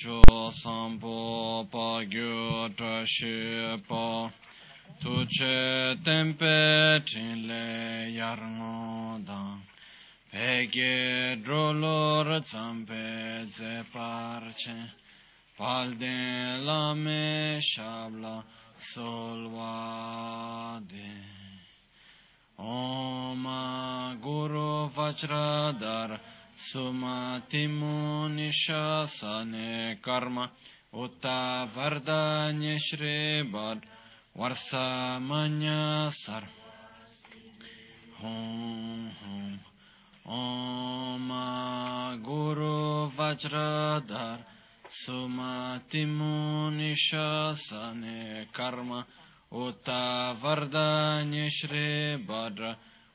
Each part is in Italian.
cho sampo pa gyo tra shi pa tu che tempe trin le yar ngo dang pe ge dro lor zampe ze par che pal den la me shabla sol wa de. Om Guru Vajradhar Sumatimunishasane Karma Utta Vardanya Shribad Varsamanya Sar. Hum Hum Om Guru Vajradhar. Sumatimunishasane Karma Utta Vardanya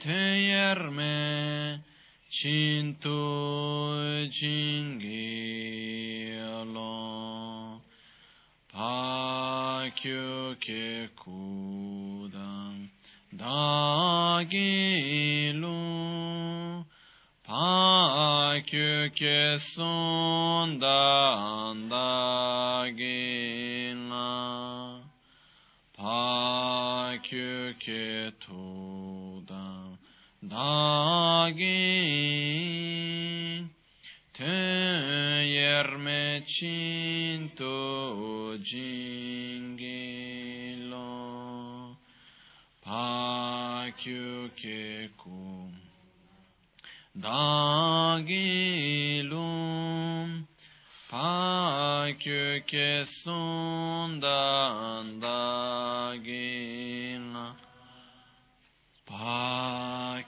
Yateyerme Chintu Jingilo Pakyuke Kudan Dagilu. Pakyuke Sundan Dagila Pakyuke Tudan Dagi Teyerme Chinto Jingilo Pakyuke Kum Dagilum Pakyuke Sundan Dagila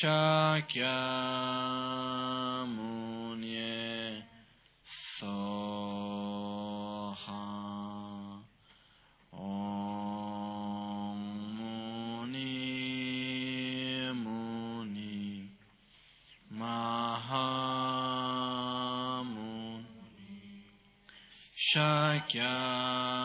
شکمونی ساها آمونی مونی مهامون شکم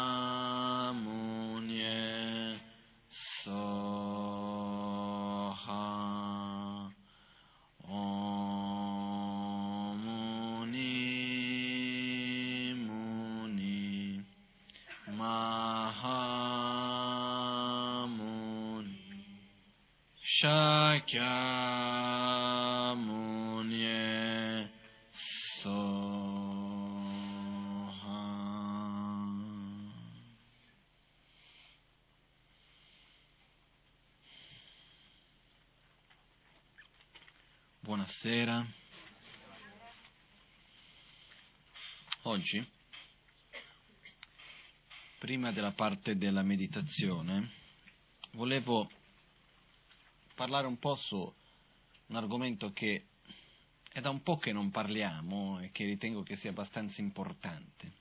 della parte della meditazione, volevo parlare un po' su un argomento che è da un po' che non parliamo e che ritengo che sia abbastanza importante.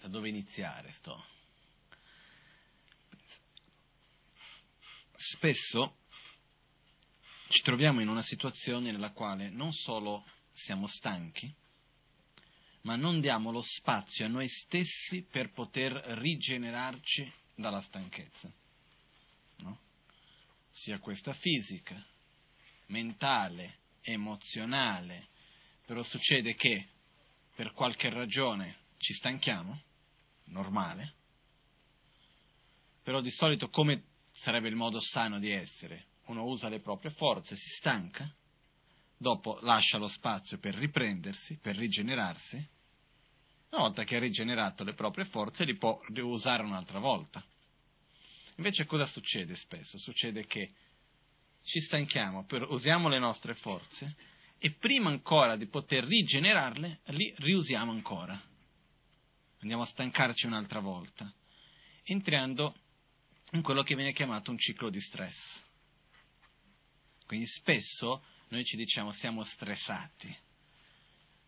Da dove iniziare sto? Spesso ci troviamo in una situazione nella quale non solo siamo stanchi, ma non diamo lo spazio a noi stessi per poter rigenerarci dalla stanchezza. No? Sia questa fisica, mentale, emozionale, però succede che per qualche ragione ci stanchiamo, normale, però di solito come sarebbe il modo sano di essere? Uno usa le proprie forze, si stanca, dopo lascia lo spazio per riprendersi, per rigenerarsi, una volta che ha rigenerato le proprie forze li può riusare un'altra volta. Invece cosa succede spesso? Succede che ci stanchiamo, per, usiamo le nostre forze e prima ancora di poter rigenerarle, li riusiamo ancora. Andiamo a stancarci un'altra volta, entrando in quello che viene chiamato un ciclo di stress. Quindi spesso noi ci diciamo siamo stressati.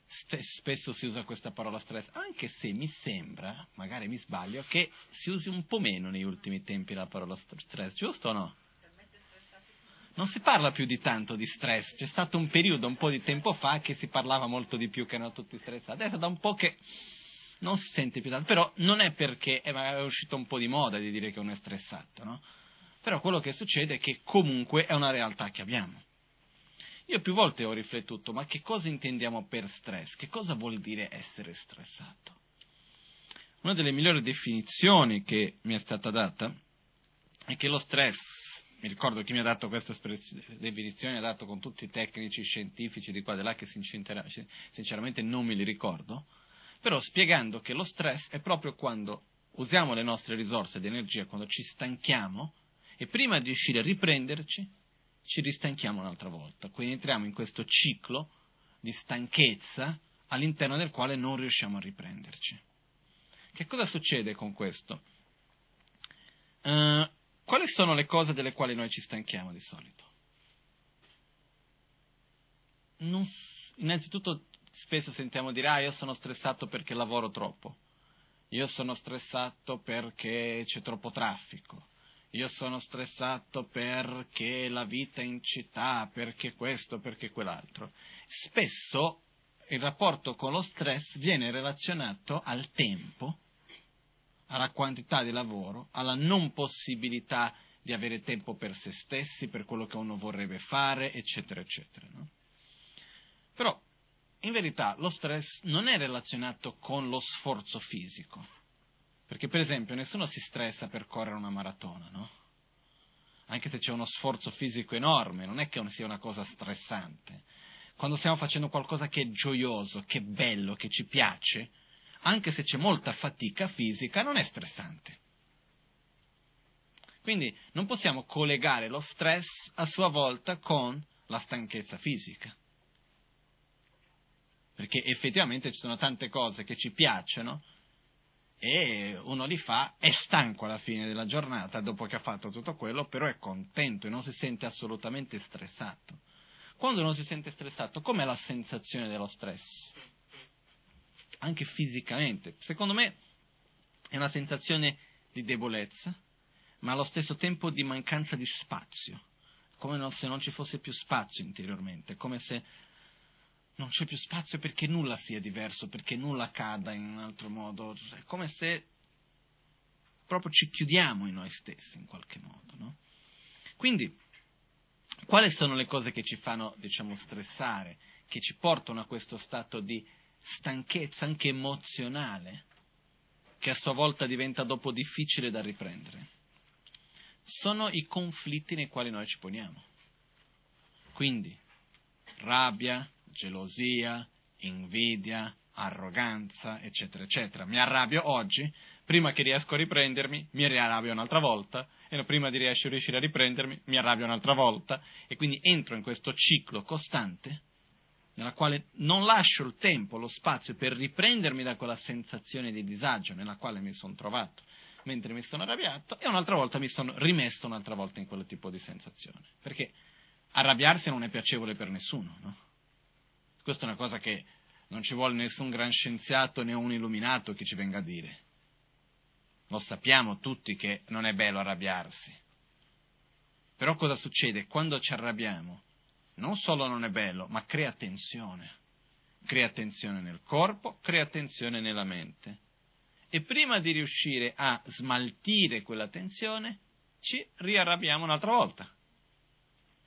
spesso si usa questa parola stress, anche se mi sembra, magari mi sbaglio, che si usi un po' meno negli ultimi tempi la parola stress, giusto o no? Non si parla più di tanto di stress, c'è stato un periodo un po' di tempo fa che si parlava molto di più che erano tutti stressati, adesso da un po' che non si sente più tanto, però non è perché è uscito un po' di moda di dire che uno è stressato, no? Però quello che succede è che comunque è una realtà che abbiamo. Io più volte ho riflettuto, ma che cosa intendiamo per stress? Che cosa vuol dire essere stressato? Una delle migliori definizioni che mi è stata data è che lo stress, mi ricordo chi mi ha dato questa definizione, ha dato con tutti i tecnici scientifici di qua e di là che sinceramente non me li ricordo, però spiegando che lo stress è proprio quando usiamo le nostre risorse di energia, quando ci stanchiamo e prima di riuscire a riprenderci ci ristanchiamo un'altra volta. Quindi entriamo in questo ciclo di stanchezza all'interno del quale non riusciamo a riprenderci. Che cosa succede con questo? Uh, quali sono le cose delle quali noi ci stanchiamo di solito? Non, innanzitutto spesso sentiamo dire, ah, io sono stressato perché lavoro troppo, io sono stressato perché c'è troppo traffico, io sono stressato perché la vita in città, perché questo, perché quell'altro. Spesso il rapporto con lo stress viene relazionato al tempo, alla quantità di lavoro, alla non possibilità di avere tempo per se stessi, per quello che uno vorrebbe fare, eccetera, eccetera. No? Però in verità lo stress non è relazionato con lo sforzo fisico. Perché per esempio nessuno si stressa per correre una maratona, no? Anche se c'è uno sforzo fisico enorme, non è che sia una cosa stressante. Quando stiamo facendo qualcosa che è gioioso, che è bello, che ci piace, anche se c'è molta fatica fisica, non è stressante. Quindi non possiamo collegare lo stress a sua volta con la stanchezza fisica perché effettivamente ci sono tante cose che ci piacciono e uno li fa, è stanco alla fine della giornata dopo che ha fatto tutto quello, però è contento e non si sente assolutamente stressato. Quando uno si sente stressato, com'è la sensazione dello stress? Anche fisicamente. Secondo me è una sensazione di debolezza, ma allo stesso tempo di mancanza di spazio, come se non ci fosse più spazio interiormente, come se non c'è più spazio perché nulla sia diverso, perché nulla accada in un altro modo, è come se proprio ci chiudiamo in noi stessi in qualche modo. No? Quindi, quali sono le cose che ci fanno, diciamo, stressare, che ci portano a questo stato di stanchezza anche emozionale, che a sua volta diventa dopo difficile da riprendere? Sono i conflitti nei quali noi ci poniamo. Quindi, rabbia, gelosia, invidia, arroganza, eccetera, eccetera. Mi arrabbio oggi, prima che riesco a riprendermi, mi riarrabbio un'altra volta, e prima di riuscire a riprendermi, mi arrabbio un'altra volta, e quindi entro in questo ciclo costante, nella quale non lascio il tempo, lo spazio per riprendermi da quella sensazione di disagio nella quale mi sono trovato mentre mi sono arrabbiato, e un'altra volta mi sono rimesso un'altra volta in quel tipo di sensazione. Perché arrabbiarsi non è piacevole per nessuno, no? Questa è una cosa che non ci vuole nessun gran scienziato né un illuminato che ci venga a dire. Lo sappiamo tutti che non è bello arrabbiarsi. Però cosa succede? Quando ci arrabbiamo, non solo non è bello, ma crea tensione. Crea tensione nel corpo, crea tensione nella mente. E prima di riuscire a smaltire quella tensione, ci riarrabbiamo un'altra volta.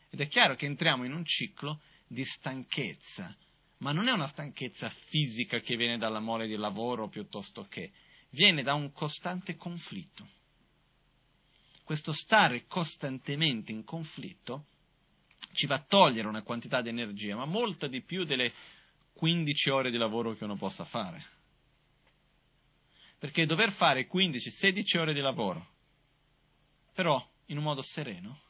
Ed è chiaro che entriamo in un ciclo di stanchezza, ma non è una stanchezza fisica che viene dalla mole di lavoro piuttosto che, viene da un costante conflitto. Questo stare costantemente in conflitto ci va a togliere una quantità di energia, ma molta di più delle 15 ore di lavoro che uno possa fare. Perché dover fare 15-16 ore di lavoro, però in un modo sereno,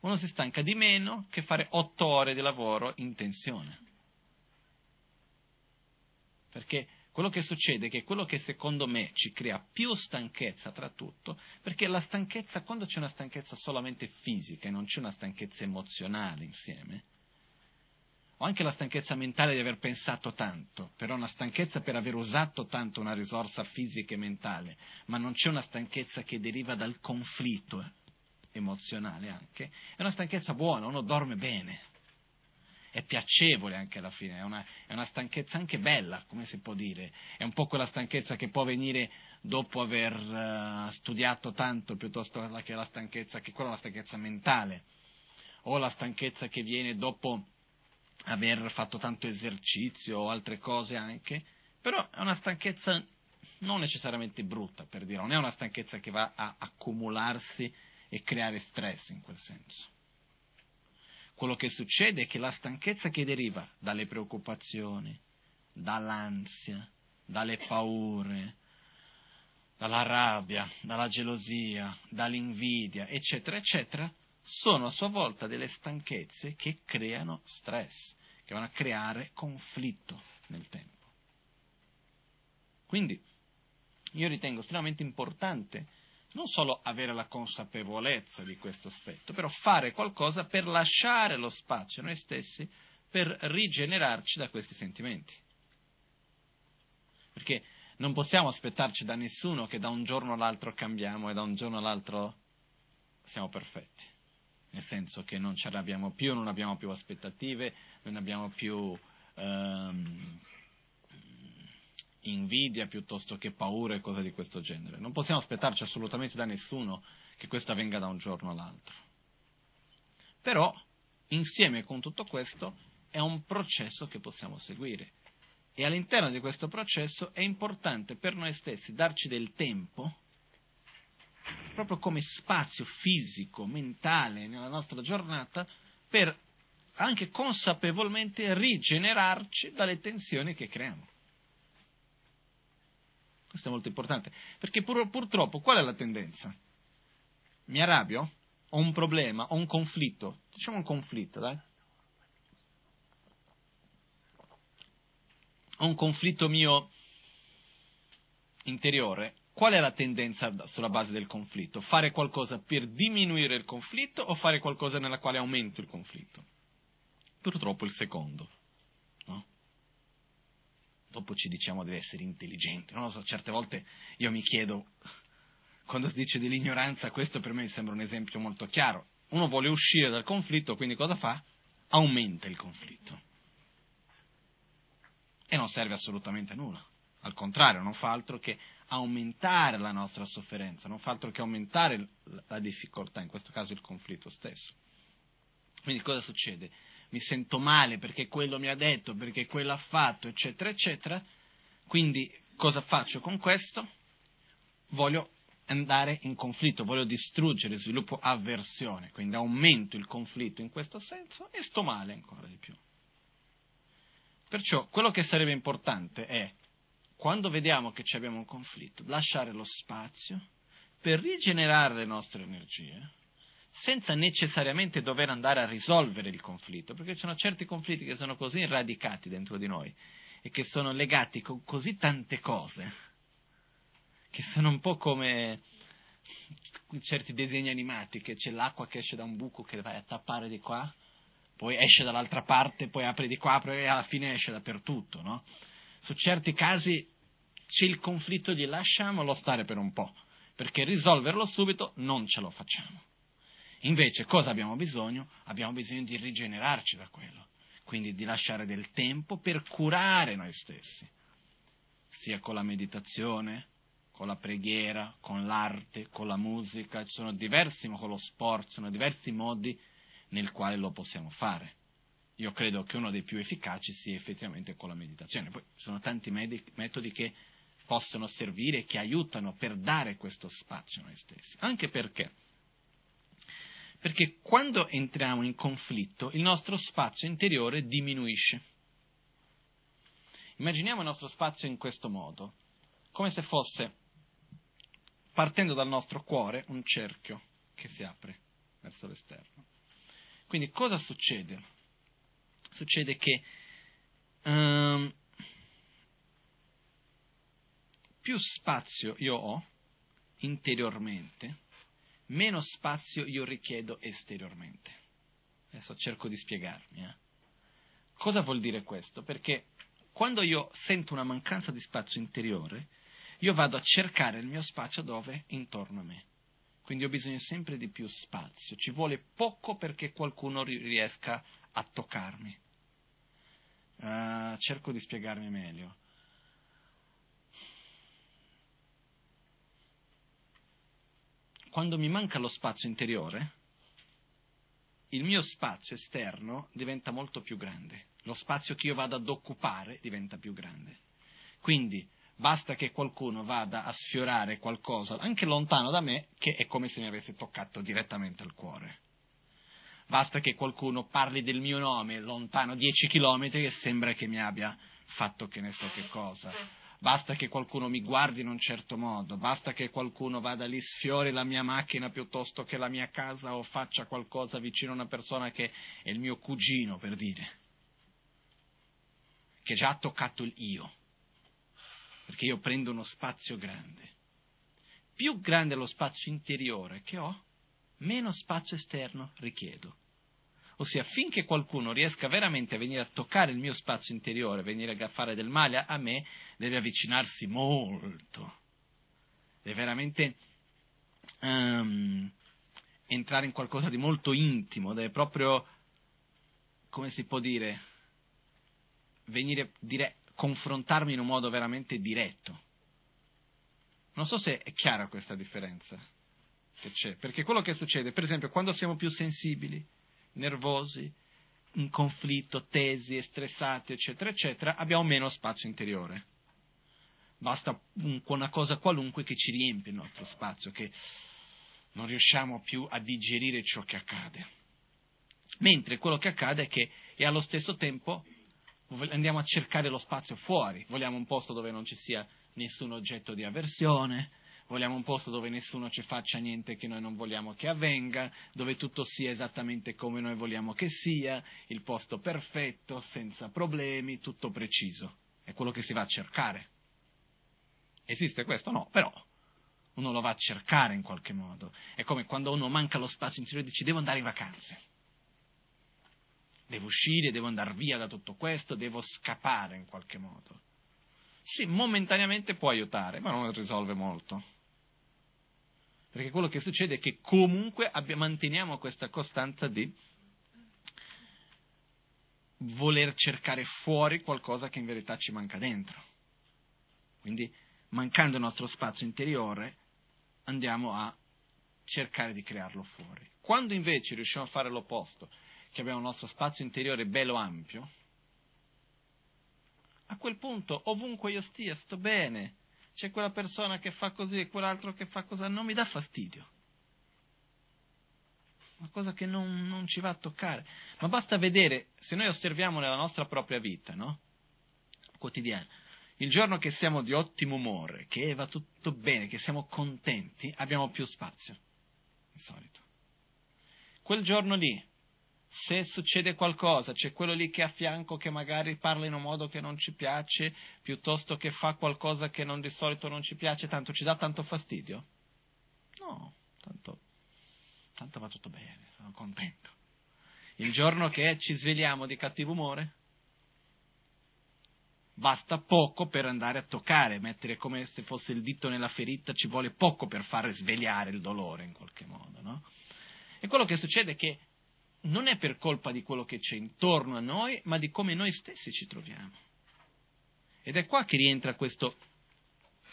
uno si stanca di meno che fare 8 ore di lavoro in tensione. Perché quello che succede è che quello che secondo me ci crea più stanchezza tra tutto, perché la stanchezza, quando c'è una stanchezza solamente fisica e non c'è una stanchezza emozionale insieme, o anche la stanchezza mentale di aver pensato tanto, però una stanchezza per aver usato tanto una risorsa fisica e mentale, ma non c'è una stanchezza che deriva dal conflitto emozionale anche, è una stanchezza buona, uno dorme bene, è piacevole anche alla fine, è una, è una, stanchezza anche bella, come si può dire, è un po' quella stanchezza che può venire dopo aver uh, studiato tanto piuttosto che la stanchezza, che quella è una stanchezza mentale, o la stanchezza che viene dopo aver fatto tanto esercizio o altre cose anche, però è una stanchezza non necessariamente brutta, per dire, non è una stanchezza che va a accumularsi e creare stress in quel senso. Quello che succede è che la stanchezza che deriva dalle preoccupazioni, dall'ansia, dalle paure, dalla rabbia, dalla gelosia, dall'invidia, eccetera, eccetera, sono a sua volta delle stanchezze che creano stress, che vanno a creare conflitto nel tempo. Quindi io ritengo estremamente importante non solo avere la consapevolezza di questo aspetto, però fare qualcosa per lasciare lo spazio a noi stessi per rigenerarci da questi sentimenti. Perché non possiamo aspettarci da nessuno che da un giorno all'altro cambiamo e da un giorno all'altro siamo perfetti. Nel senso che non ci arrabbiamo più, non abbiamo più aspettative, non abbiamo più ehm, invidia piuttosto che paura e cose di questo genere. Non possiamo aspettarci assolutamente da nessuno che questo avvenga da un giorno all'altro. Però, insieme con tutto questo, è un processo che possiamo seguire. E all'interno di questo processo è importante per noi stessi darci del tempo, proprio come spazio fisico, mentale nella nostra giornata, per anche consapevolmente rigenerarci dalle tensioni che creiamo. Questo è molto importante, perché pur, purtroppo qual è la tendenza? Mi arrabbio? Ho un problema, ho un conflitto. Diciamo un conflitto, dai. Ho un conflitto mio interiore. Qual è la tendenza sulla base del conflitto? Fare qualcosa per diminuire il conflitto o fare qualcosa nella quale aumento il conflitto? Purtroppo il secondo dopo ci diciamo deve essere intelligente, non lo so, certe volte io mi chiedo, quando si dice dell'ignoranza, questo per me sembra un esempio molto chiaro. Uno vuole uscire dal conflitto, quindi cosa fa? Aumenta il conflitto. E non serve assolutamente a nulla. Al contrario, non fa altro che aumentare la nostra sofferenza, non fa altro che aumentare la difficoltà, in questo caso il conflitto stesso. Quindi cosa succede? Mi sento male perché quello mi ha detto, perché quello ha fatto, eccetera, eccetera. Quindi cosa faccio con questo? Voglio andare in conflitto, voglio distruggere, sviluppo avversione, quindi aumento il conflitto in questo senso e sto male ancora di più. Perciò quello che sarebbe importante è, quando vediamo che abbiamo un conflitto, lasciare lo spazio per rigenerare le nostre energie senza necessariamente dover andare a risolvere il conflitto, perché ci sono certi conflitti che sono così radicati dentro di noi e che sono legati con così tante cose, che sono un po' come certi disegni animati, che c'è l'acqua che esce da un buco che vai a tappare di qua, poi esce dall'altra parte, poi apre di qua, e alla fine esce dappertutto, no? Su certi casi c'è il conflitto di lasciamolo stare per un po', perché risolverlo subito non ce lo facciamo Invece cosa abbiamo bisogno? Abbiamo bisogno di rigenerarci da quello, quindi di lasciare del tempo per curare noi stessi, sia con la meditazione, con la preghiera, con l'arte, con la musica, ci sono diversi, con lo sport, sono diversi modi nel quale lo possiamo fare. Io credo che uno dei più efficaci sia effettivamente con la meditazione. Poi ci sono tanti metodi che possono servire, che aiutano per dare questo spazio a noi stessi. Anche perché? Perché quando entriamo in conflitto il nostro spazio interiore diminuisce. Immaginiamo il nostro spazio in questo modo, come se fosse, partendo dal nostro cuore, un cerchio che si apre verso l'esterno. Quindi cosa succede? Succede che um, più spazio io ho interiormente, meno spazio io richiedo esteriormente. Adesso cerco di spiegarmi. Eh. Cosa vuol dire questo? Perché quando io sento una mancanza di spazio interiore, io vado a cercare il mio spazio dove? Intorno a me. Quindi ho bisogno sempre di più spazio. Ci vuole poco perché qualcuno riesca a toccarmi. Uh, cerco di spiegarmi meglio. Quando mi manca lo spazio interiore, il mio spazio esterno diventa molto più grande, lo spazio che io vado ad occupare diventa più grande. Quindi basta che qualcuno vada a sfiorare qualcosa, anche lontano da me, che è come se mi avesse toccato direttamente al cuore. Basta che qualcuno parli del mio nome lontano 10 chilometri e sembra che mi abbia fatto che ne so che cosa basta che qualcuno mi guardi in un certo modo, basta che qualcuno vada lì, sfiori la mia macchina piuttosto che la mia casa o faccia qualcosa vicino a una persona che è il mio cugino, per dire, che già ha toccato il io, perché io prendo uno spazio grande. Più grande è lo spazio interiore che ho, meno spazio esterno richiedo. Ossia, finché qualcuno riesca veramente a venire a toccare il mio spazio interiore, venire a fare del male a me, deve avvicinarsi molto. Deve veramente um, entrare in qualcosa di molto intimo, deve proprio, come si può dire, venire, dire, confrontarmi in un modo veramente diretto. Non so se è chiara questa differenza che c'è, perché quello che succede, per esempio, quando siamo più sensibili, nervosi, in conflitto, tesi, stressati, eccetera, eccetera, abbiamo meno spazio interiore. Basta una cosa qualunque che ci riempie il nostro spazio, che non riusciamo più a digerire ciò che accade. Mentre quello che accade è che e allo stesso tempo andiamo a cercare lo spazio fuori, vogliamo un posto dove non ci sia nessun oggetto di avversione, vogliamo un posto dove nessuno ci faccia niente che noi non vogliamo che avvenga, dove tutto sia esattamente come noi vogliamo che sia, il posto perfetto, senza problemi, tutto preciso. È quello che si va a cercare. Esiste questo? No, però uno lo va a cercare in qualche modo. È come quando uno manca lo spazio interiore e dice devo andare in vacanze. Devo uscire, devo andare via da tutto questo, devo scappare in qualche modo. Sì, momentaneamente può aiutare, ma non risolve molto. Perché quello che succede è che comunque abbia, manteniamo questa costanza di voler cercare fuori qualcosa che in verità ci manca dentro. Quindi, mancando il nostro spazio interiore, andiamo a cercare di crearlo fuori. Quando invece riusciamo a fare l'opposto, che abbiamo il nostro spazio interiore bello ampio, a quel punto ovunque io stia sto bene, c'è quella persona che fa così e quell'altro che fa così, non mi dà fastidio. Una cosa che non, non ci va a toccare. Ma basta vedere, se noi osserviamo nella nostra propria vita, no? Quotidiana, il giorno che siamo di ottimo umore, che va tutto bene, che siamo contenti, abbiamo più spazio, di solito. Quel giorno lì, se succede qualcosa, c'è quello lì che è a fianco che magari parla in un modo che non ci piace, piuttosto che fa qualcosa che non, di solito non ci piace, tanto ci dà tanto fastidio? No, tanto, tanto va tutto bene, sono contento. Il giorno che ci svegliamo di cattivo umore, basta poco per andare a toccare, mettere come se fosse il dito nella ferita, ci vuole poco per fare svegliare il dolore in qualche modo, no? E quello che succede è che non è per colpa di quello che c'è intorno a noi, ma di come noi stessi ci troviamo. Ed è qua che rientra questo,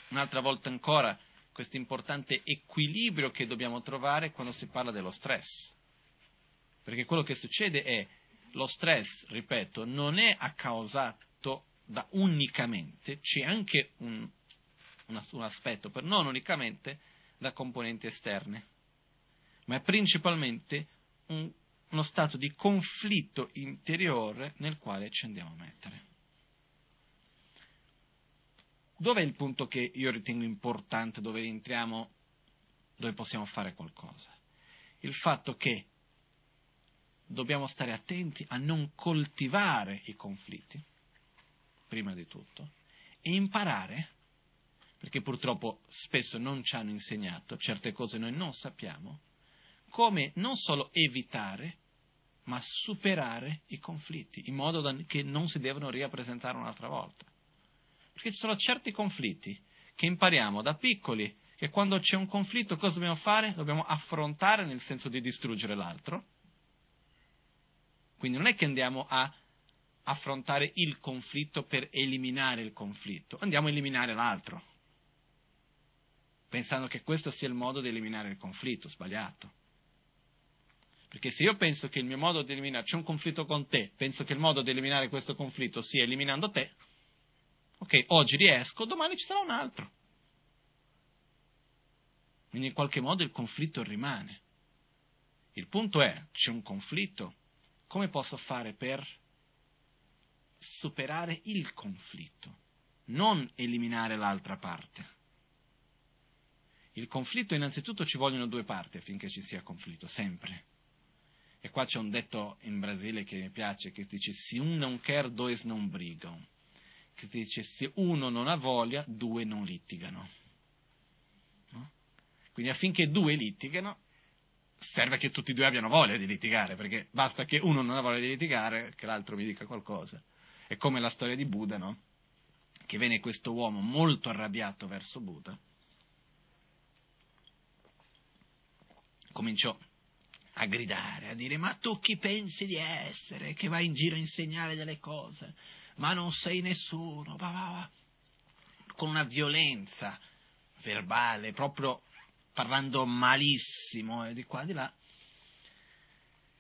un'altra volta ancora, questo importante equilibrio che dobbiamo trovare quando si parla dello stress. Perché quello che succede è, lo stress, ripeto, non è accausato da unicamente, c'è anche un, un, un aspetto, per non unicamente da componenti esterne, ma è principalmente un uno stato di conflitto interiore nel quale ci andiamo a mettere. Dov'è il punto che io ritengo importante, dove rientriamo, dove possiamo fare qualcosa? Il fatto che dobbiamo stare attenti a non coltivare i conflitti, prima di tutto, e imparare, perché purtroppo spesso non ci hanno insegnato, certe cose noi non sappiamo, come non solo evitare, ma superare i conflitti, in modo da, che non si devono riappresentare un'altra volta. Perché ci sono certi conflitti che impariamo da piccoli, che quando c'è un conflitto cosa dobbiamo fare? Dobbiamo affrontare nel senso di distruggere l'altro. Quindi non è che andiamo a affrontare il conflitto per eliminare il conflitto, andiamo a eliminare l'altro, pensando che questo sia il modo di eliminare il conflitto, sbagliato. Perché se io penso che il mio modo di eliminare, c'è un conflitto con te, penso che il modo di eliminare questo conflitto sia eliminando te, ok, oggi riesco, domani ci sarà un altro. Quindi in qualche modo il conflitto rimane. Il punto è, c'è un conflitto, come posso fare per superare il conflitto, non eliminare l'altra parte? Il conflitto innanzitutto ci vogliono due parti affinché ci sia conflitto, sempre. E qua c'è un detto in Brasile che mi piace, che dice se un non quer, dois non brigam. Che dice se uno non ha voglia, due non litigano. No? Quindi affinché due litigano, serve che tutti e due abbiano voglia di litigare, perché basta che uno non ha voglia di litigare, che l'altro mi dica qualcosa. È come la storia di Buddha, no? Che venne questo uomo molto arrabbiato verso Buddha. Cominciò a gridare, a dire ma tu chi pensi di essere che vai in giro a insegnare delle cose, ma non sei nessuno, va, va, va. con una violenza verbale, proprio parlando malissimo e di qua e di là,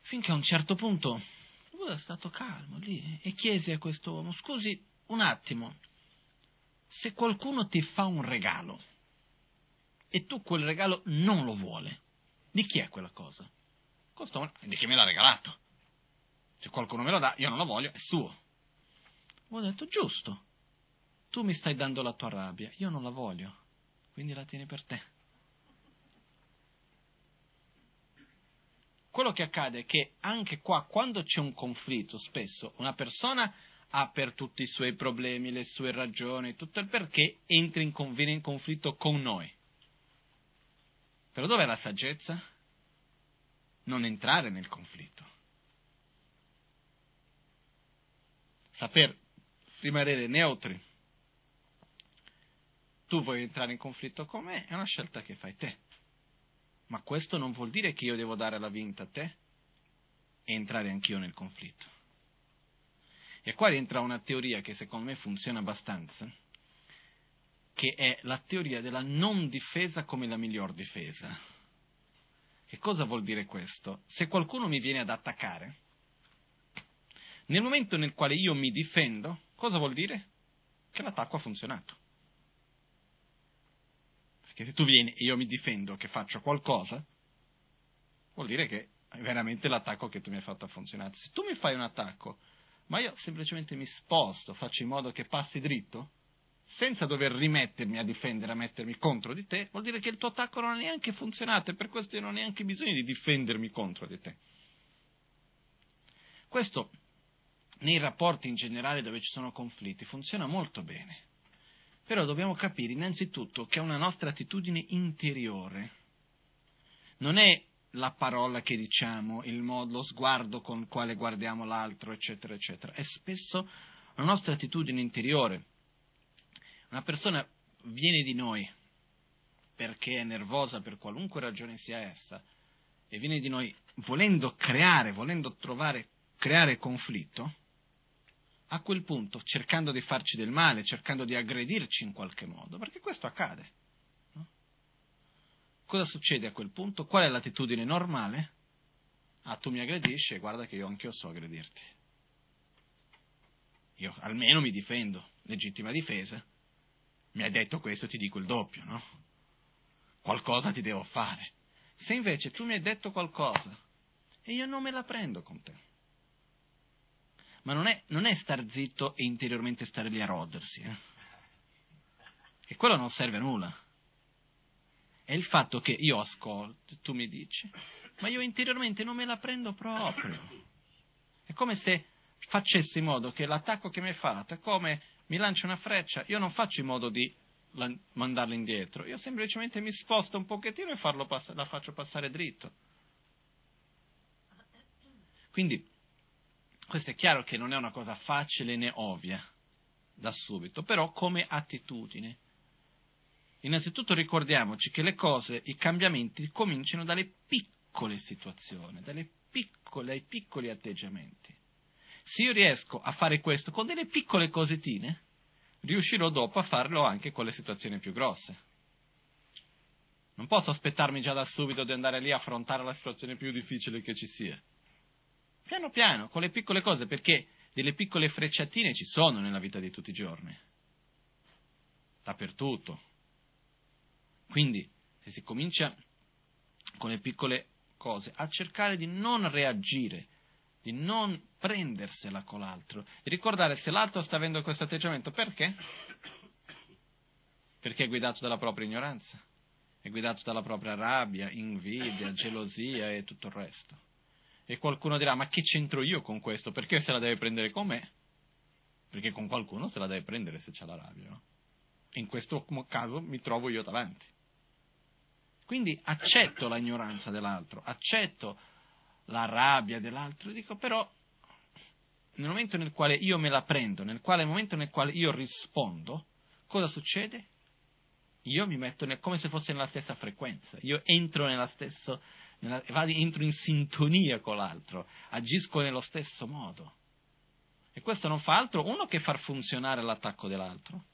finché a un certo punto Buddha è stato calmo lì e chiese a questo uomo, scusi un attimo, se qualcuno ti fa un regalo e tu quel regalo non lo vuole, di chi è quella cosa? Costone, di chi me l'ha regalato. Se qualcuno me lo dà, io non lo voglio, è suo. Ho detto, giusto, tu mi stai dando la tua rabbia, io non la voglio, quindi la tieni per te. Quello che accade è che anche qua, quando c'è un conflitto, spesso una persona ha per tutti i suoi problemi, le sue ragioni, tutto il perché, entra in, viene in conflitto con noi. Però dov'è la saggezza? Non entrare nel conflitto. Saper rimanere neutri. Tu vuoi entrare in conflitto con me, è una scelta che fai te. Ma questo non vuol dire che io devo dare la vinta a te e entrare anch'io nel conflitto. E qua rientra una teoria che secondo me funziona abbastanza, che è la teoria della non difesa come la miglior difesa. Che cosa vuol dire questo? Se qualcuno mi viene ad attaccare, nel momento nel quale io mi difendo, cosa vuol dire? Che l'attacco ha funzionato. Perché se tu vieni e io mi difendo che faccio qualcosa, vuol dire che veramente l'attacco che tu mi hai fatto ha funzionato. Se tu mi fai un attacco, ma io semplicemente mi sposto, faccio in modo che passi dritto, senza dover rimettermi a difendere, a mettermi contro di te, vuol dire che il tuo attacco non ha neanche funzionato e per questo io non ho neanche bisogno di difendermi contro di te. Questo nei rapporti in generale dove ci sono conflitti funziona molto bene. Però dobbiamo capire innanzitutto che è una nostra attitudine interiore. Non è la parola che diciamo, il modo, lo sguardo con il quale guardiamo l'altro, eccetera, eccetera. È spesso una nostra attitudine interiore una persona viene di noi perché è nervosa per qualunque ragione sia essa e viene di noi volendo creare, volendo trovare, creare conflitto, a quel punto cercando di farci del male, cercando di aggredirci in qualche modo, perché questo accade. Cosa succede a quel punto? Qual è l'attitudine normale? Ah, tu mi aggredisci e guarda che io anch'io so aggredirti. Io almeno mi difendo, legittima difesa. Mi hai detto questo, ti dico il doppio, no? Qualcosa ti devo fare. Se invece tu mi hai detto qualcosa e io non me la prendo con te, ma non è, non è star zitto e interiormente stare lì a rodersi, eh? E quello non serve a nulla. È il fatto che io ascolto, tu mi dici, ma io interiormente non me la prendo proprio. È come se facessi in modo che l'attacco che mi hai fatto è come mi lancia una freccia, io non faccio in modo di la, mandarla indietro, io semplicemente mi sposto un pochettino e pass- la faccio passare dritto. Quindi questo è chiaro che non è una cosa facile né ovvia da subito, però come attitudine. Innanzitutto ricordiamoci che le cose, i cambiamenti cominciano dalle piccole situazioni, dalle piccole, dai piccoli atteggiamenti. Se io riesco a fare questo con delle piccole cosettine, riuscirò dopo a farlo anche con le situazioni più grosse. Non posso aspettarmi già da subito di andare lì a affrontare la situazione più difficile che ci sia. Piano piano, con le piccole cose, perché delle piccole frecciatine ci sono nella vita di tutti i giorni. Dappertutto. Quindi, se si comincia con le piccole cose, a cercare di non reagire, di non prendersela con l'altro, di ricordare se l'altro sta avendo questo atteggiamento, perché? Perché è guidato dalla propria ignoranza, è guidato dalla propria rabbia, invidia, gelosia e tutto il resto. E qualcuno dirà, ma che c'entro io con questo? Perché se la deve prendere con me? Perché con qualcuno se la deve prendere se c'ha la rabbia, no? In questo caso mi trovo io davanti. Quindi accetto la ignoranza dell'altro, accetto la rabbia dell'altro, dico però nel momento nel quale io me la prendo, nel, quale, nel momento nel quale io rispondo, cosa succede? Io mi metto nel, come se fosse nella stessa frequenza, io entro nella stessa, nella, entro in sintonia con l'altro, agisco nello stesso modo. E questo non fa altro, uno, che far funzionare l'attacco dell'altro,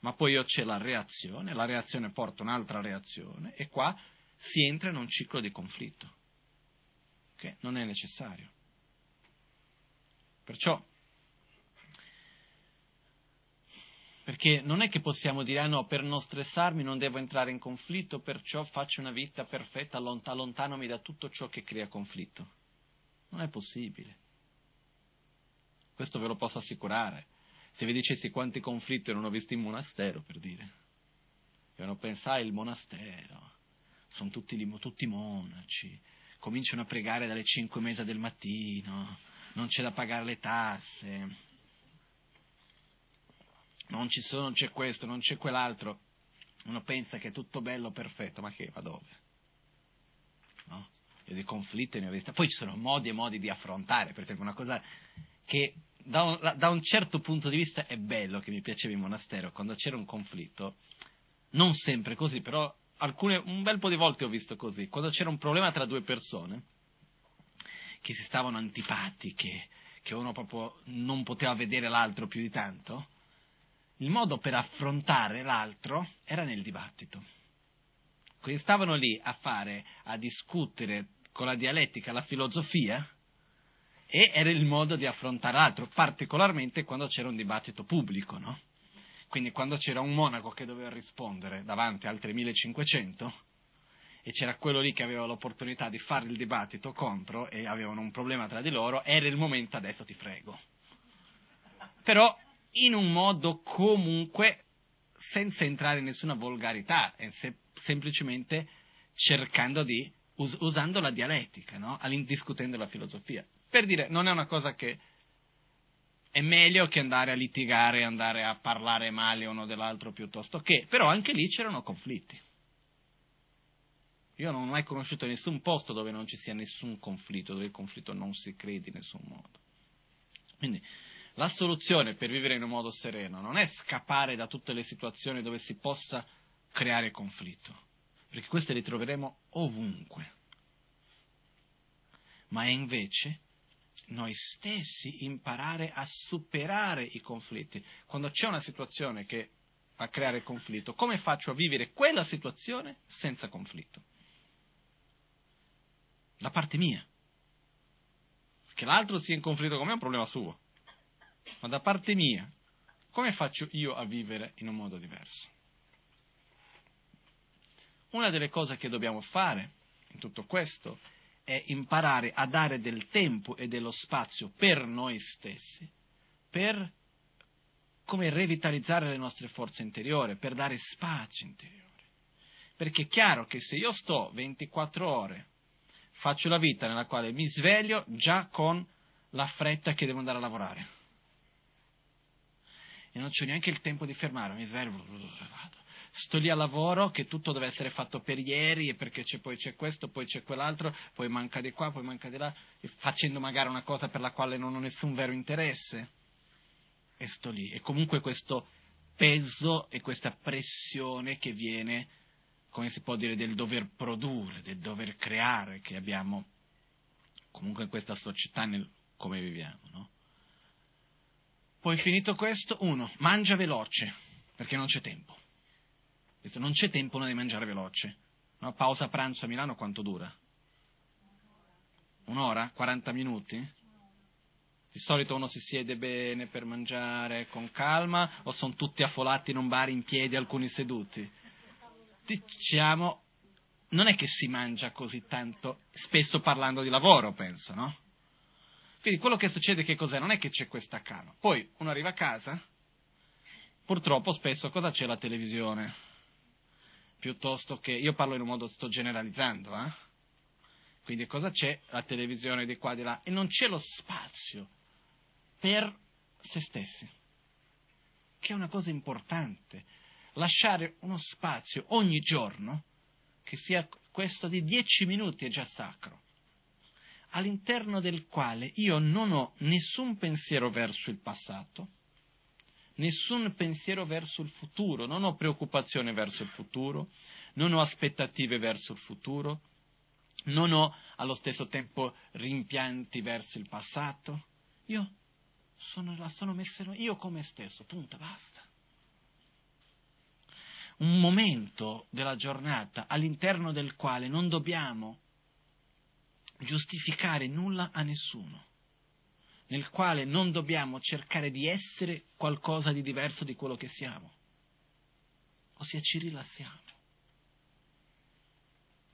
ma poi io c'è la reazione, la reazione porta un'altra reazione, e qua si entra in un ciclo di conflitto, che non è necessario. Perciò, perché non è che possiamo dire, ah no, per non stressarmi non devo entrare in conflitto, perciò faccio una vita perfetta, allontanomi da tutto ciò che crea conflitto. Non è possibile. Questo ve lo posso assicurare. Se vi dicessi quanti conflitti non ho visto in monastero, per dire. E non pensai il monastero, sono tutti, tutti monaci, cominciano a pregare dalle cinque e mezza del mattino, non c'è da pagare le tasse, non sono, non c'è questo, non c'è quell'altro. Uno pensa che è tutto bello, perfetto, ma che va dove? No? Io di conflitti ne ho visti. Poi ci sono modi e modi di affrontare, per esempio una cosa che da un, da un certo punto di vista è bello, che mi piaceva in monastero, quando c'era un conflitto, non sempre così, però alcune, un bel po' di volte ho visto così, quando c'era un problema tra due persone, che si stavano antipatiche, che uno proprio non poteva vedere l'altro più di tanto, il modo per affrontare l'altro era nel dibattito. Quindi stavano lì a fare, a discutere con la dialettica la filosofia e era il modo di affrontare l'altro, particolarmente quando c'era un dibattito pubblico, no? Quindi quando c'era un monaco che doveva rispondere davanti a altri 1500, e c'era quello lì che aveva l'opportunità di fare il dibattito contro e avevano un problema tra di loro, era il momento adesso ti frego. Però in un modo comunque senza entrare in nessuna volgarità, se, semplicemente cercando di, us, usando la dialettica, no? discutendo la filosofia. Per dire, non è una cosa che è meglio che andare a litigare, andare a parlare male uno dell'altro piuttosto che, però anche lì c'erano conflitti. Io non ho mai conosciuto nessun posto dove non ci sia nessun conflitto, dove il conflitto non si crede in nessun modo. Quindi la soluzione per vivere in un modo sereno non è scappare da tutte le situazioni dove si possa creare conflitto, perché queste le troveremo ovunque. ma è invece noi stessi imparare a superare i conflitti. Quando c'è una situazione che va a creare conflitto, come faccio a vivere quella situazione senza conflitto? Da parte mia. Che l'altro sia in conflitto con me è un problema suo. Ma da parte mia, come faccio io a vivere in un modo diverso? Una delle cose che dobbiamo fare in tutto questo è imparare a dare del tempo e dello spazio per noi stessi, per come revitalizzare le nostre forze interiori, per dare spazio interiore. Perché è chiaro che se io sto 24 ore, faccio la vita nella quale mi sveglio già con la fretta che devo andare a lavorare. E non c'è neanche il tempo di fermare, mi sveglio, vado sto lì a lavoro che tutto deve essere fatto per ieri e perché c'è, poi c'è questo, poi c'è quell'altro, poi manca di qua, poi manca di là, facendo magari una cosa per la quale non ho nessun vero interesse. E sto lì. E comunque questo peso e questa pressione che viene, come si può dire, del dover produrre, del dover creare che abbiamo comunque in questa società nel come viviamo, no? Poi finito questo, uno, mangia veloce, perché non c'è tempo non c'è tempo di mangiare veloce. No? Pausa pranzo a Milano quanto dura? Un'ora? 40 minuti? Di solito uno si siede bene per mangiare con calma o sono tutti affolati in un bar in piedi, alcuni seduti? Diciamo, non è che si mangia così tanto, spesso parlando di lavoro, penso, no? Quindi quello che succede che cos'è? Non è che c'è questa calma. Poi uno arriva a casa, purtroppo spesso cosa c'è la televisione? piuttosto che, io parlo in un modo, sto generalizzando, eh? quindi cosa c'è? La televisione di qua di là, e non c'è lo spazio per se stessi, che è una cosa importante, lasciare uno spazio ogni giorno, che sia questo di dieci minuti è già sacro, all'interno del quale io non ho nessun pensiero verso il passato, nessun pensiero verso il futuro, non ho preoccupazione verso il futuro, non ho aspettative verso il futuro, non ho allo stesso tempo rimpianti verso il passato. Io sono, sono messa io come stesso, punto, basta. Un momento della giornata all'interno del quale non dobbiamo giustificare nulla a nessuno nel quale non dobbiamo cercare di essere qualcosa di diverso di quello che siamo. Ossia ci rilassiamo.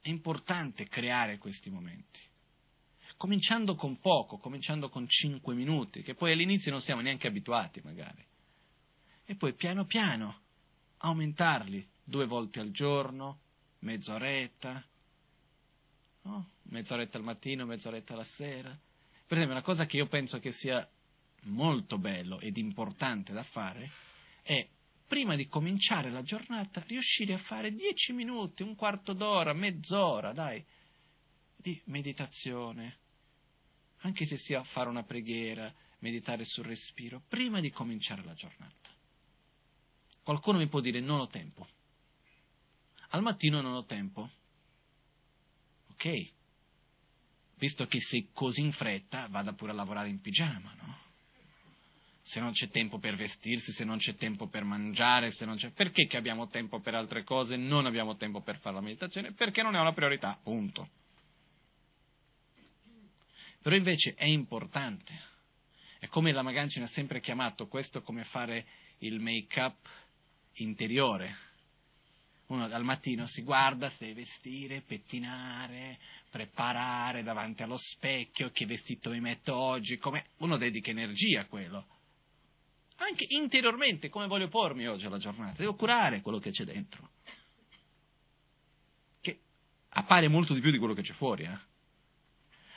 È importante creare questi momenti. Cominciando con poco, cominciando con cinque minuti, che poi all'inizio non siamo neanche abituati magari. E poi piano piano aumentarli due volte al giorno, mezz'oretta, no? mezz'oretta al mattino, mezz'oretta alla sera per esempio, una cosa che io penso che sia molto bello ed importante da fare è, prima di cominciare la giornata, riuscire a fare dieci minuti, un quarto d'ora, mezz'ora, dai, di meditazione, anche se sia fare una preghiera, meditare sul respiro, prima di cominciare la giornata. Qualcuno mi può dire non ho tempo. Al mattino non ho tempo. Ok, visto che sei così in fretta, vada pure a lavorare in pigiama, no? Se non c'è tempo per vestirsi, se non c'è tempo per mangiare, se non c'è... Perché che abbiamo tempo per altre cose non abbiamo tempo per fare la meditazione? Perché non è una priorità, punto. Però invece è importante. È come la Magancina ha sempre chiamato questo come fare il make-up interiore. Uno al mattino si guarda, si deve vestire, pettinare, preparare davanti allo specchio, che vestito mi metto oggi, come uno dedica energia a quello. Anche interiormente, come voglio pormi oggi alla giornata, devo curare quello che c'è dentro. Che appare molto di più di quello che c'è fuori, eh?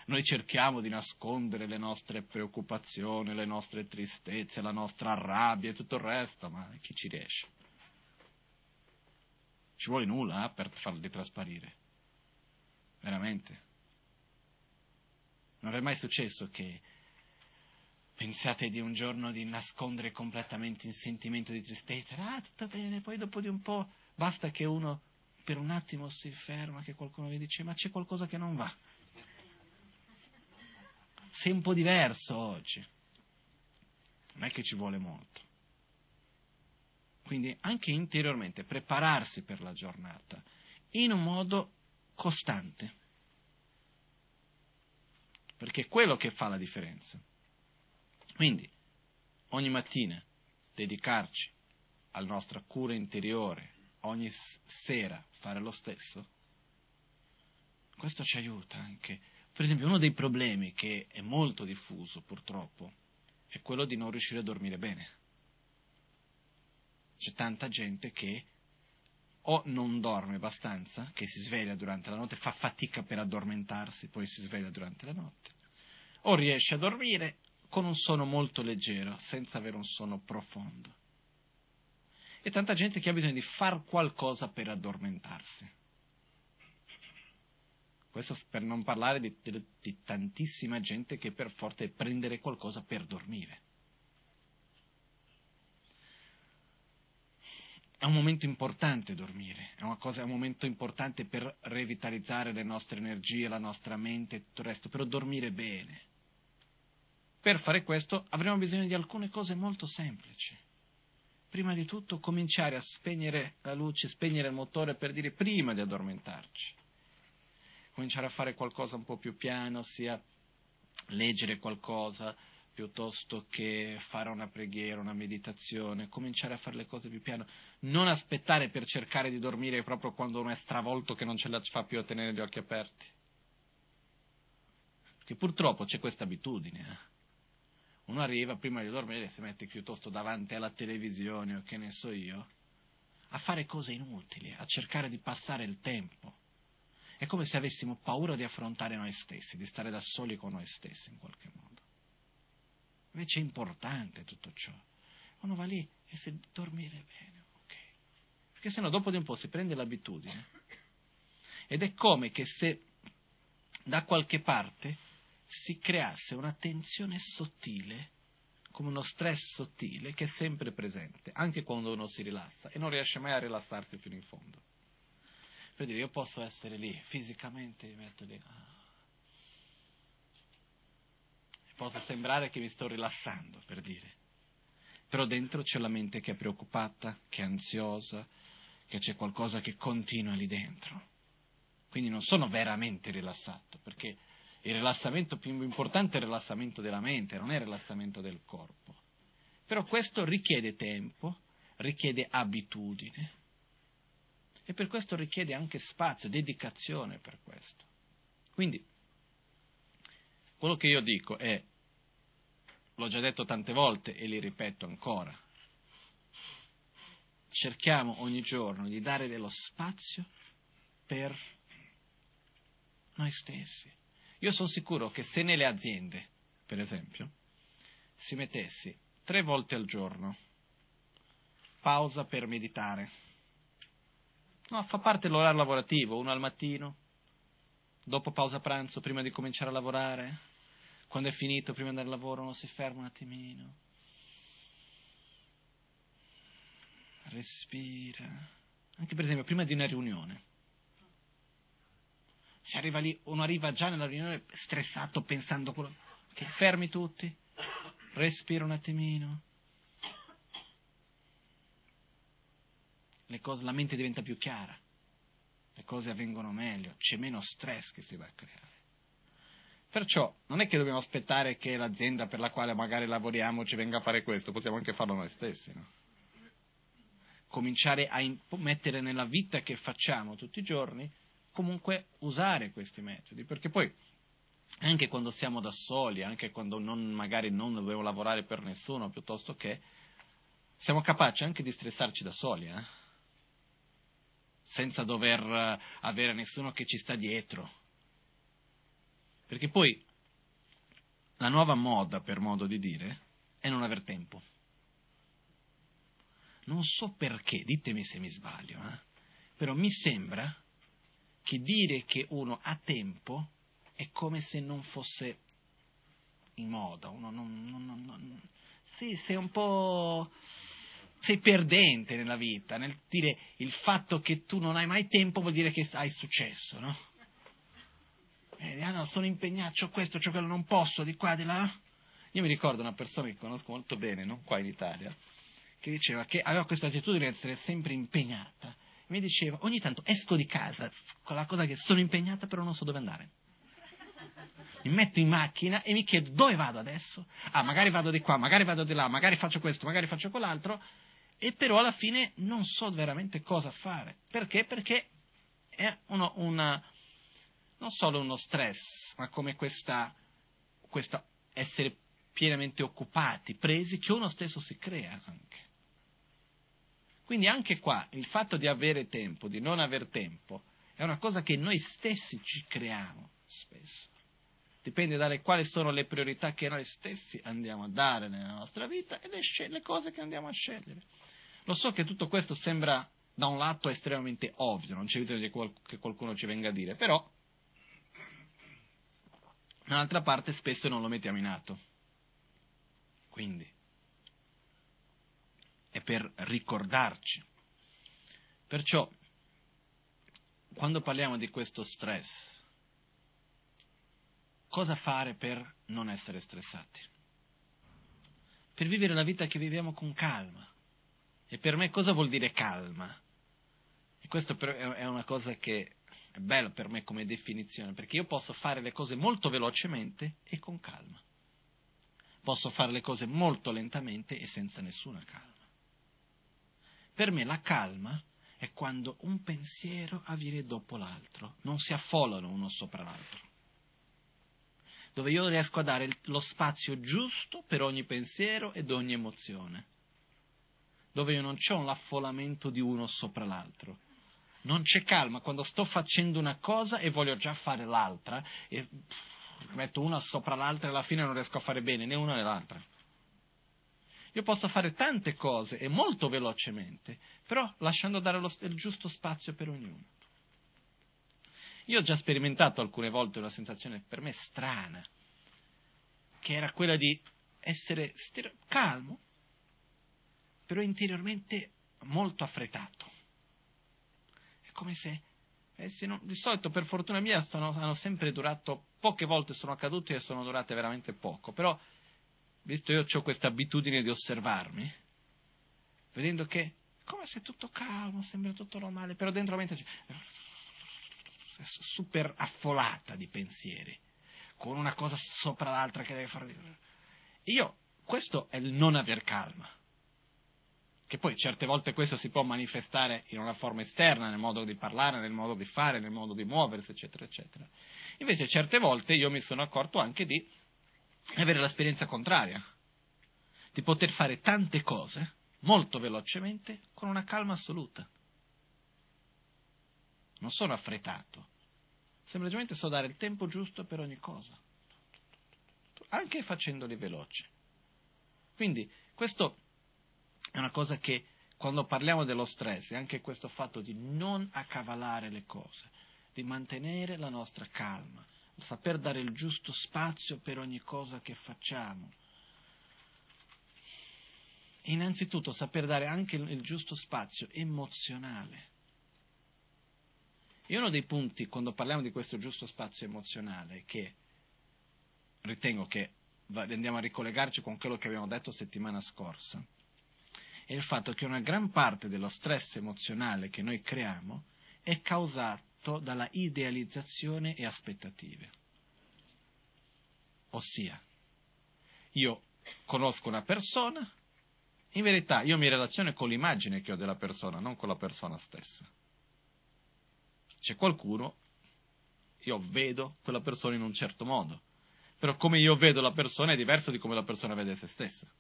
Noi cerchiamo di nascondere le nostre preoccupazioni, le nostre tristezze, la nostra rabbia e tutto il resto, ma chi ci riesce? Ci vuole nulla eh, per farli trasparire veramente. Non è mai successo che pensate di un giorno di nascondere completamente il sentimento di tristezza, ah tutto bene, poi dopo di un po' basta che uno per un attimo si ferma, che qualcuno vi dice ma c'è qualcosa che non va. sei un po' diverso oggi. Non è che ci vuole molto. Quindi anche interiormente prepararsi per la giornata in un modo costante. Perché è quello che fa la differenza. Quindi, ogni mattina dedicarci alla nostra cura interiore, ogni sera fare lo stesso, questo ci aiuta anche. Per esempio, uno dei problemi che è molto diffuso purtroppo è quello di non riuscire a dormire bene. C'è tanta gente che o non dorme abbastanza, che si sveglia durante la notte, fa fatica per addormentarsi, poi si sveglia durante la notte, o riesce a dormire con un sonno molto leggero, senza avere un sonno profondo. E tanta gente che ha bisogno di far qualcosa per addormentarsi. Questo per non parlare di, di, di tantissima gente che per forza deve prendere qualcosa per dormire. È un momento importante dormire, è, cosa, è, un momento importante per revitalizzare le nostre energie, la nostra mente e tutto il resto, però dormire bene. Per fare questo avremo bisogno di alcune cose molto semplici. Prima di tutto cominciare a spegnere la luce, spegnere il motore per dire prima di addormentarci cominciare a fare qualcosa un po' più piano, sia leggere qualcosa piuttosto che fare una preghiera, una meditazione, cominciare a fare le cose più piano, non aspettare per cercare di dormire proprio quando uno è stravolto che non ce la fa più a tenere gli occhi aperti. Perché purtroppo c'è questa abitudine. Eh? Uno arriva prima di dormire e si mette piuttosto davanti alla televisione o che ne so io, a fare cose inutili, a cercare di passare il tempo. È come se avessimo paura di affrontare noi stessi, di stare da soli con noi stessi in qualche modo. Invece è importante tutto ciò. Uno va lì e si dormire bene, ok? Perché sennò dopo di un po' si prende l'abitudine. Ed è come che se da qualche parte si creasse una tensione sottile, come uno stress sottile che è sempre presente, anche quando uno si rilassa e non riesce mai a rilassarsi fino in fondo. Per dire, io posso essere lì, fisicamente mi metto lì. Ah. Posso sembrare che mi sto rilassando, per dire. Però dentro c'è la mente che è preoccupata, che è ansiosa, che c'è qualcosa che continua lì dentro. Quindi non sono veramente rilassato, perché il rilassamento più importante è il rilassamento della mente, non è il rilassamento del corpo. Però questo richiede tempo, richiede abitudine, e per questo richiede anche spazio, dedicazione per questo. Quindi, quello che io dico è, l'ho già detto tante volte e li ripeto ancora, cerchiamo ogni giorno di dare dello spazio per noi stessi. Io sono sicuro che se nelle aziende, per esempio, si mettessi tre volte al giorno pausa per meditare, No, fa parte dell'orario lavorativo, uno al mattino, dopo pausa pranzo, prima di cominciare a lavorare, quando è finito, prima di andare al lavoro, uno si ferma un attimino, respira, anche per esempio prima di una riunione. Si arriva lì, uno arriva già nella riunione stressato, pensando quello, che fermi tutti, respira un attimino, cose, la mente diventa più chiara, le cose avvengono meglio, c'è meno stress che si va a creare. Perciò non è che dobbiamo aspettare che l'azienda per la quale magari lavoriamo ci venga a fare questo, possiamo anche farlo noi stessi, no? Cominciare a mettere nella vita che facciamo tutti i giorni, comunque usare questi metodi, perché poi anche quando siamo da soli, anche quando non, magari non dobbiamo lavorare per nessuno, piuttosto che siamo capaci anche di stressarci da soli, eh? senza dover avere nessuno che ci sta dietro. Perché poi la nuova moda, per modo di dire, è non aver tempo. Non so perché, ditemi se mi sbaglio, eh? però mi sembra che dire che uno ha tempo è come se non fosse in moda, uno non, non, non, non sì, sei un po' sei perdente nella vita, nel dire il fatto che tu non hai mai tempo vuol dire che hai successo, no? E, ah no, sono impegnato, ho questo, ho quello, non posso, di qua, di là. Io mi ricordo una persona che conosco molto bene, non qua in Italia, che diceva che aveva questa attitudine di essere sempre impegnata. Mi diceva, ogni tanto esco di casa con la cosa che sono impegnata però non so dove andare. Mi metto in macchina e mi chiedo dove vado adesso? Ah, magari vado di qua, magari vado di là, magari faccio questo, magari faccio quell'altro, e però alla fine non so veramente cosa fare. Perché? Perché è uno, una, non solo uno stress, ma come questa, questa essere pienamente occupati, presi, che uno stesso si crea anche. Quindi anche qua il fatto di avere tempo, di non aver tempo, è una cosa che noi stessi ci creiamo spesso. Dipende dalle quali sono le priorità che noi stessi andiamo a dare nella nostra vita e le, le cose che andiamo a scegliere. Lo so che tutto questo sembra da un lato estremamente ovvio, non c'è bisogno che qualcuno ci venga a dire, però dall'altra parte spesso non lo mettiamo in atto. Quindi è per ricordarci. Perciò, quando parliamo di questo stress, cosa fare per non essere stressati? Per vivere la vita che viviamo con calma. E per me cosa vuol dire calma? E questo è una cosa che è bella per me come definizione, perché io posso fare le cose molto velocemente e con calma. Posso fare le cose molto lentamente e senza nessuna calma. Per me la calma è quando un pensiero avviene dopo l'altro, non si affollano uno sopra l'altro. Dove io riesco a dare lo spazio giusto per ogni pensiero ed ogni emozione dove io non c'è un affollamento di uno sopra l'altro. Non c'è calma quando sto facendo una cosa e voglio già fare l'altra e pff, metto una sopra l'altra e alla fine non riesco a fare bene né una né l'altra. Io posso fare tante cose e molto velocemente, però lasciando dare lo, il giusto spazio per ognuno. Io ho già sperimentato alcune volte una sensazione per me strana, che era quella di essere calmo, però interiormente molto affrettato. Come se, eh, se non, di solito per fortuna mia sono, hanno sempre durato, poche volte sono accadute e sono durate veramente poco, però visto io ho questa abitudine di osservarmi, vedendo che come se tutto calmo, sembra tutto normale, però dentro la mente c'è super affolata di pensieri, con una cosa sopra l'altra che deve fare. Io, questo è il non aver calma che poi certe volte questo si può manifestare in una forma esterna, nel modo di parlare, nel modo di fare, nel modo di muoversi, eccetera, eccetera. Invece certe volte io mi sono accorto anche di avere l'esperienza contraria, di poter fare tante cose molto velocemente con una calma assoluta. Non sono affrettato, semplicemente so dare il tempo giusto per ogni cosa, anche facendoli veloci. Quindi questo è una cosa che quando parliamo dello stress è anche questo fatto di non accavallare le cose, di mantenere la nostra calma, saper dare il giusto spazio per ogni cosa che facciamo. Innanzitutto saper dare anche il giusto spazio emozionale. E uno dei punti, quando parliamo di questo giusto spazio emozionale, che ritengo che andiamo a ricollegarci con quello che abbiamo detto settimana scorsa, è il fatto che una gran parte dello stress emozionale che noi creiamo è causato dalla idealizzazione e aspettative. Ossia, io conosco una persona, in verità io mi relaziono con l'immagine che ho della persona, non con la persona stessa. C'è qualcuno, io vedo quella persona in un certo modo, però come io vedo la persona è diverso di come la persona vede se stessa.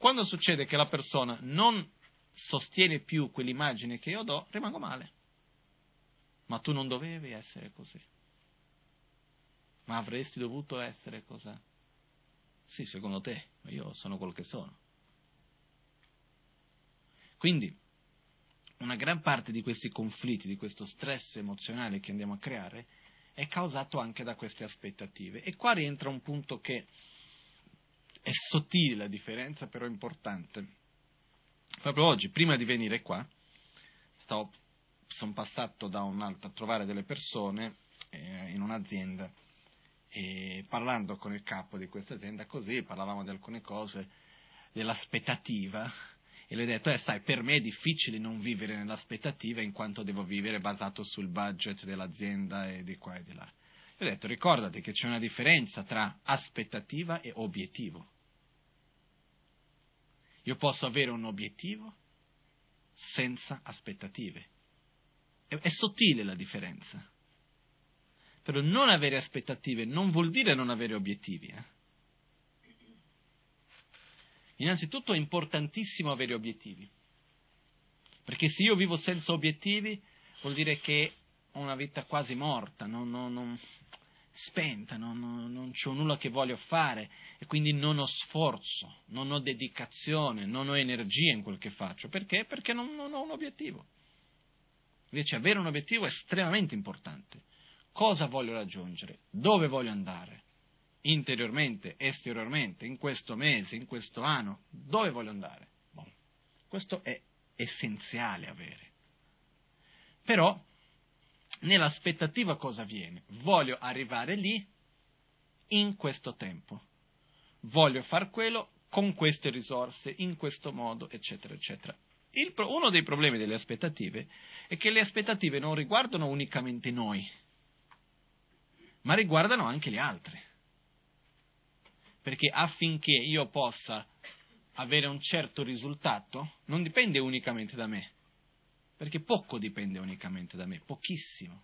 Quando succede che la persona non sostiene più quell'immagine che io do, rimango male. Ma tu non dovevi essere così. Ma avresti dovuto essere così. Sì, secondo te, ma io sono quello che sono. Quindi, una gran parte di questi conflitti, di questo stress emozionale che andiamo a creare, è causato anche da queste aspettative. E qua rientra un punto che è sottile la differenza, però è importante. Proprio oggi, prima di venire qua, sono passato da un'altra a trovare delle persone eh, in un'azienda e parlando con il capo di questa azienda così, parlavamo di alcune cose, dell'aspettativa e lui ha detto, eh sai, per me è difficile non vivere nell'aspettativa in quanto devo vivere basato sul budget dell'azienda e di qua e di là. Ho detto, ricordati che c'è una differenza tra aspettativa e obiettivo. Io posso avere un obiettivo senza aspettative. È, è sottile la differenza. Però non avere aspettative non vuol dire non avere obiettivi. Eh? Innanzitutto è importantissimo avere obiettivi, perché se io vivo senza obiettivi vuol dire che ho una vita quasi morta, non, non, non, spenta, non, non ho nulla che voglio fare e quindi non ho sforzo, non ho dedicazione, non ho energia in quel che faccio. Perché? Perché non, non ho un obiettivo. Invece avere un obiettivo è estremamente importante. Cosa voglio raggiungere? Dove voglio andare? interiormente, esteriormente, in questo mese, in questo anno, dove voglio andare? Bon. Questo è essenziale avere. Però, nell'aspettativa cosa avviene? Voglio arrivare lì in questo tempo. Voglio far quello con queste risorse, in questo modo, eccetera, eccetera. Il, uno dei problemi delle aspettative è che le aspettative non riguardano unicamente noi, ma riguardano anche gli altri perché affinché io possa avere un certo risultato non dipende unicamente da me, perché poco dipende unicamente da me, pochissimo.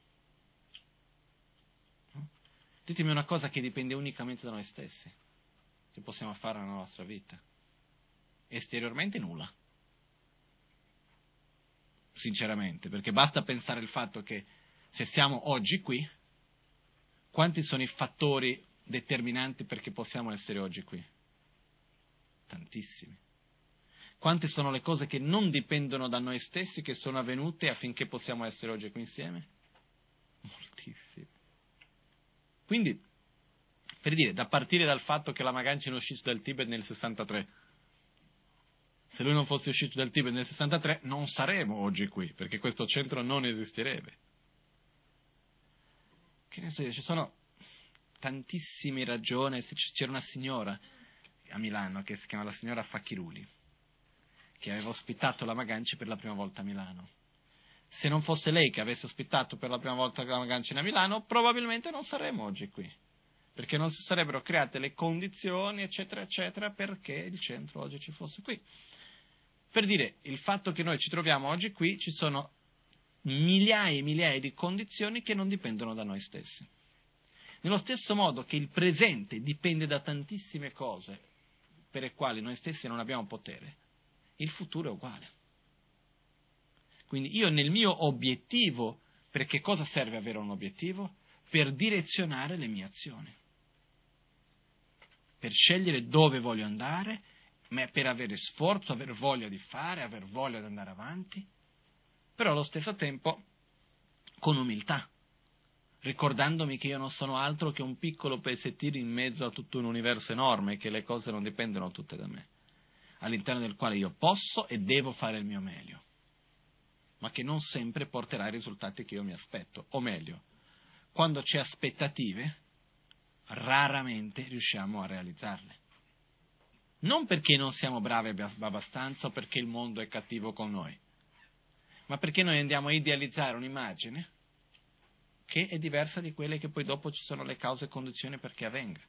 Ditemi una cosa che dipende unicamente da noi stessi, che possiamo fare nella nostra vita. Esteriormente nulla. Sinceramente, perché basta pensare al fatto che se siamo oggi qui, quanti sono i fattori determinanti perché possiamo essere oggi qui? Tantissimi. Quante sono le cose che non dipendono da noi stessi che sono avvenute affinché possiamo essere oggi qui insieme? Moltissime. Quindi, per dire, da partire dal fatto che la Magancia è uscito dal Tibet nel 63, se lui non fosse uscito dal Tibet nel 63 non saremmo oggi qui, perché questo centro non esisterebbe. Che ne so io, ci sono tantissime ragioni. C'era una signora a Milano che si chiama la signora Facchiruli, che aveva ospitato la Maganci per la prima volta a Milano. Se non fosse lei che avesse ospitato per la prima volta la Maganci a Milano, probabilmente non saremmo oggi qui, perché non si sarebbero create le condizioni, eccetera, eccetera, perché il centro oggi ci fosse qui. Per dire, il fatto che noi ci troviamo oggi qui, ci sono migliaia e migliaia di condizioni che non dipendono da noi stessi. Nello stesso modo che il presente dipende da tantissime cose per le quali noi stessi non abbiamo potere, il futuro è uguale. Quindi io nel mio obiettivo, perché cosa serve avere un obiettivo? Per direzionare le mie azioni, per scegliere dove voglio andare, ma per avere sforzo, aver voglia di fare, aver voglia di andare avanti, però allo stesso tempo con umiltà ricordandomi che io non sono altro che un piccolo pezzettino in mezzo a tutto un universo enorme che le cose non dipendono tutte da me, all'interno del quale io posso e devo fare il mio meglio, ma che non sempre porterà i risultati che io mi aspetto, o meglio, quando c'è aspettative, raramente riusciamo a realizzarle. Non perché non siamo bravi abbastanza o perché il mondo è cattivo con noi, ma perché noi andiamo a idealizzare un'immagine che è diversa di quelle che poi dopo ci sono le cause e condizioni perché avvenga.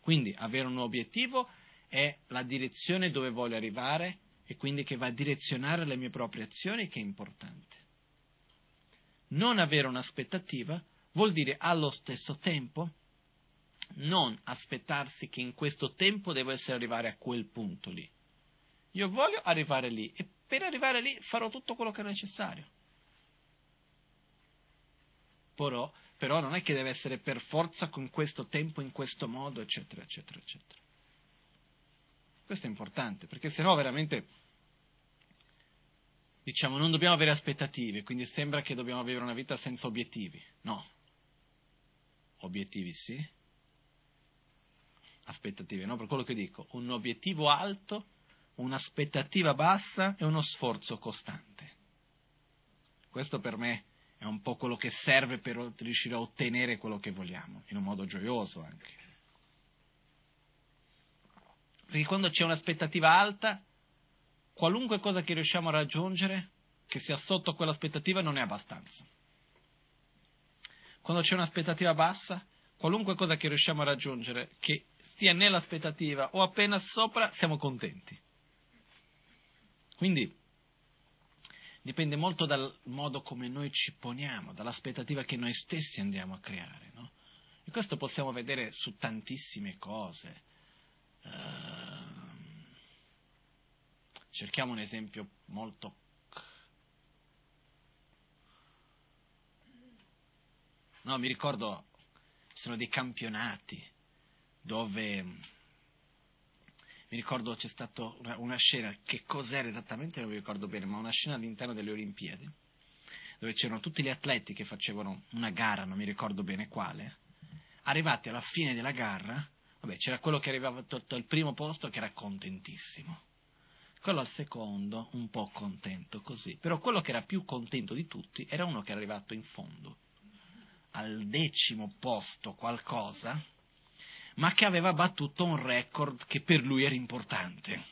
Quindi avere un obiettivo è la direzione dove voglio arrivare e quindi che va a direzionare le mie proprie azioni che è importante. Non avere un'aspettativa vuol dire allo stesso tempo non aspettarsi che in questo tempo devo essere arrivare a quel punto lì. Io voglio arrivare lì e per arrivare lì farò tutto quello che è necessario però, però non è che deve essere per forza con questo tempo, in questo modo, eccetera, eccetera, eccetera. Questo è importante, perché sennò veramente, diciamo, non dobbiamo avere aspettative, quindi sembra che dobbiamo vivere una vita senza obiettivi. No. Obiettivi sì, aspettative no, per quello che dico, un obiettivo alto, un'aspettativa bassa e uno sforzo costante. Questo per me è un po' quello che serve per riuscire a ottenere quello che vogliamo, in un modo gioioso anche. Perché quando c'è un'aspettativa alta, qualunque cosa che riusciamo a raggiungere, che sia sotto quell'aspettativa, non è abbastanza. Quando c'è un'aspettativa bassa, qualunque cosa che riusciamo a raggiungere, che stia nell'aspettativa o appena sopra, siamo contenti. Quindi dipende molto dal modo come noi ci poniamo, dall'aspettativa che noi stessi andiamo a creare. No? E questo possiamo vedere su tantissime cose. Uh, cerchiamo un esempio molto... No, mi ricordo, ci sono dei campionati dove mi ricordo c'è stata una, una, scena, che cos'era esattamente non mi ricordo bene, ma una scena all'interno delle Olimpiadi, dove c'erano tutti gli atleti che facevano una gara, non mi ricordo bene quale, arrivati alla fine della gara, vabbè, c'era quello che arrivava al primo posto che era contentissimo, quello al secondo un po' contento così, però quello che era più contento di tutti era uno che era arrivato in fondo, al decimo posto qualcosa, ma che aveva battuto un record che per lui era importante,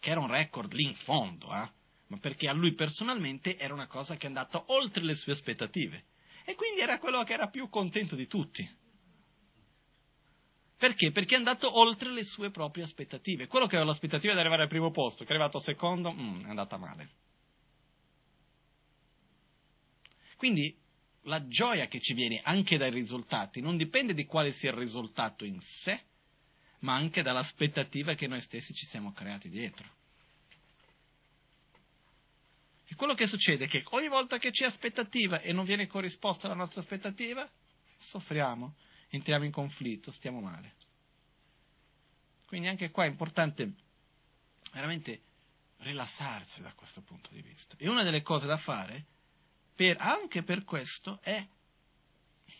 che era un record lì in fondo, eh? ma perché a lui personalmente era una cosa che è andata oltre le sue aspettative. E quindi era quello che era più contento di tutti. Perché? Perché è andato oltre le sue proprie aspettative. Quello che aveva l'aspettativa di arrivare al primo posto, che è arrivato secondo, mm, è andata male. Quindi la gioia che ci viene anche dai risultati non dipende di quale sia il risultato in sé, ma anche dall'aspettativa che noi stessi ci siamo creati dietro. E quello che succede è che ogni volta che c'è aspettativa e non viene corrisposta alla nostra aspettativa, soffriamo, entriamo in conflitto, stiamo male. Quindi anche qua è importante veramente rilassarsi da questo punto di vista. E una delle cose da fare per, anche per questo è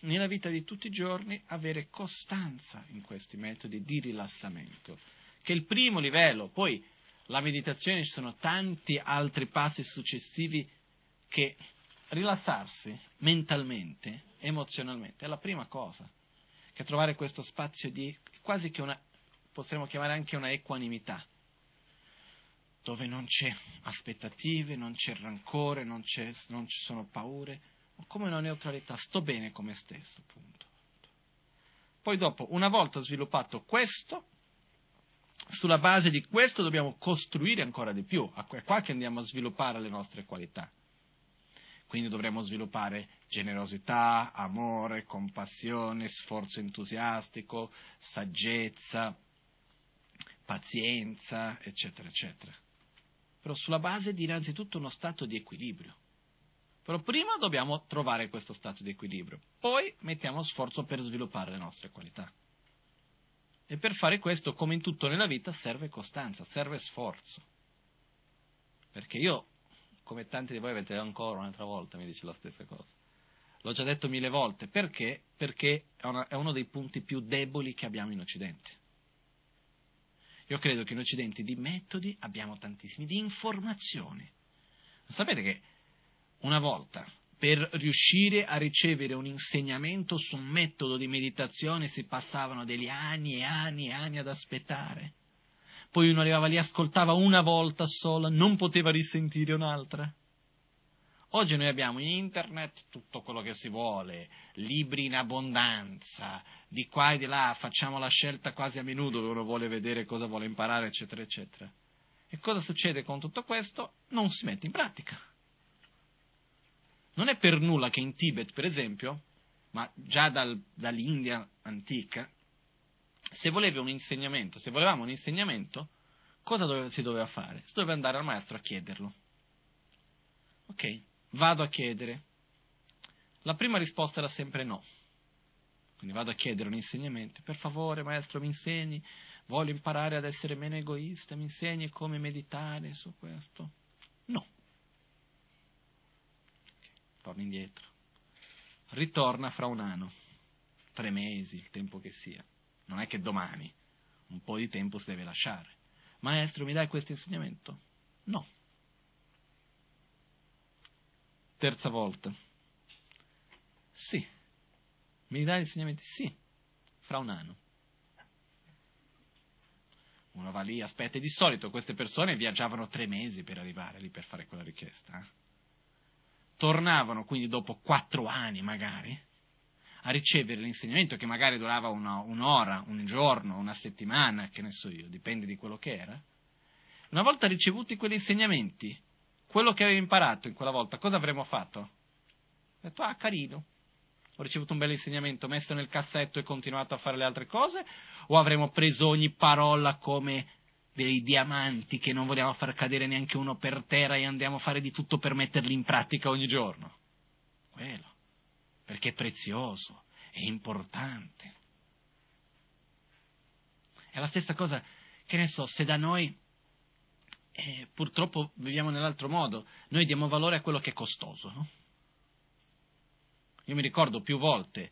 nella vita di tutti i giorni avere costanza in questi metodi di rilassamento, che è il primo livello, poi la meditazione ci sono tanti altri passi successivi che rilassarsi mentalmente, emozionalmente, è la prima cosa, che trovare questo spazio di quasi che una, potremmo chiamare anche una equanimità, dove non c'è aspettative, non c'è rancore, non, c'è, non ci sono paure, come una neutralità, sto bene come stesso, punto. Poi dopo, una volta sviluppato questo, sulla base di questo dobbiamo costruire ancora di più, è qua che andiamo a sviluppare le nostre qualità. Quindi dovremo sviluppare generosità, amore, compassione, sforzo entusiastico, saggezza, pazienza, eccetera, eccetera però sulla base di innanzitutto uno stato di equilibrio. Però prima dobbiamo trovare questo stato di equilibrio, poi mettiamo sforzo per sviluppare le nostre qualità. E per fare questo, come in tutto nella vita, serve costanza, serve sforzo. Perché io, come tanti di voi avete ancora un'altra volta, mi dice la stessa cosa. L'ho già detto mille volte, perché? Perché è, una, è uno dei punti più deboli che abbiamo in Occidente. Io credo che in Occidente di metodi abbiamo tantissimi, di informazioni. Sapete che una volta per riuscire a ricevere un insegnamento su un metodo di meditazione si passavano degli anni e anni e anni ad aspettare. Poi uno arrivava lì, ascoltava una volta sola, non poteva risentire un'altra. Oggi noi abbiamo internet, tutto quello che si vuole, libri in abbondanza, di qua e di là, facciamo la scelta quasi a menudo dove uno vuole vedere cosa vuole imparare, eccetera, eccetera. E cosa succede con tutto questo? Non si mette in pratica. Non è per nulla che in Tibet, per esempio, ma già dal, dall'India antica, se volevi un insegnamento, se volevamo un insegnamento, cosa dove, si doveva fare? Si doveva andare al maestro a chiederlo. Ok? vado a chiedere. La prima risposta era sempre no. Quindi vado a chiedere un insegnamento. Per favore, maestro, mi insegni. Voglio imparare ad essere meno egoista. Mi insegni come meditare su questo. No. Okay, torno indietro. Ritorna fra un anno, tre mesi, il tempo che sia. Non è che domani. Un po' di tempo si deve lasciare. Maestro, mi dai questo insegnamento? No. Terza volta. Sì. Mi dai gli insegnamenti? Sì. Fra un anno. Uno va lì, aspetta, e di solito queste persone viaggiavano tre mesi per arrivare lì per fare quella richiesta. Eh? Tornavano quindi dopo quattro anni magari a ricevere l'insegnamento che magari durava una, un'ora, un giorno, una settimana, che ne so io, dipende di quello che era. Una volta ricevuti quegli insegnamenti, quello che avevi imparato in quella volta, cosa avremmo fatto? Ho detto, ah, carino, ho ricevuto un bel insegnamento, messo nel cassetto e continuato a fare le altre cose, o avremmo preso ogni parola come dei diamanti che non vogliamo far cadere neanche uno per terra e andiamo a fare di tutto per metterli in pratica ogni giorno? Quello, perché è prezioso, è importante. È la stessa cosa, che ne so, se da noi eh, purtroppo viviamo nell'altro modo, noi diamo valore a quello che è costoso, no? Io mi ricordo più volte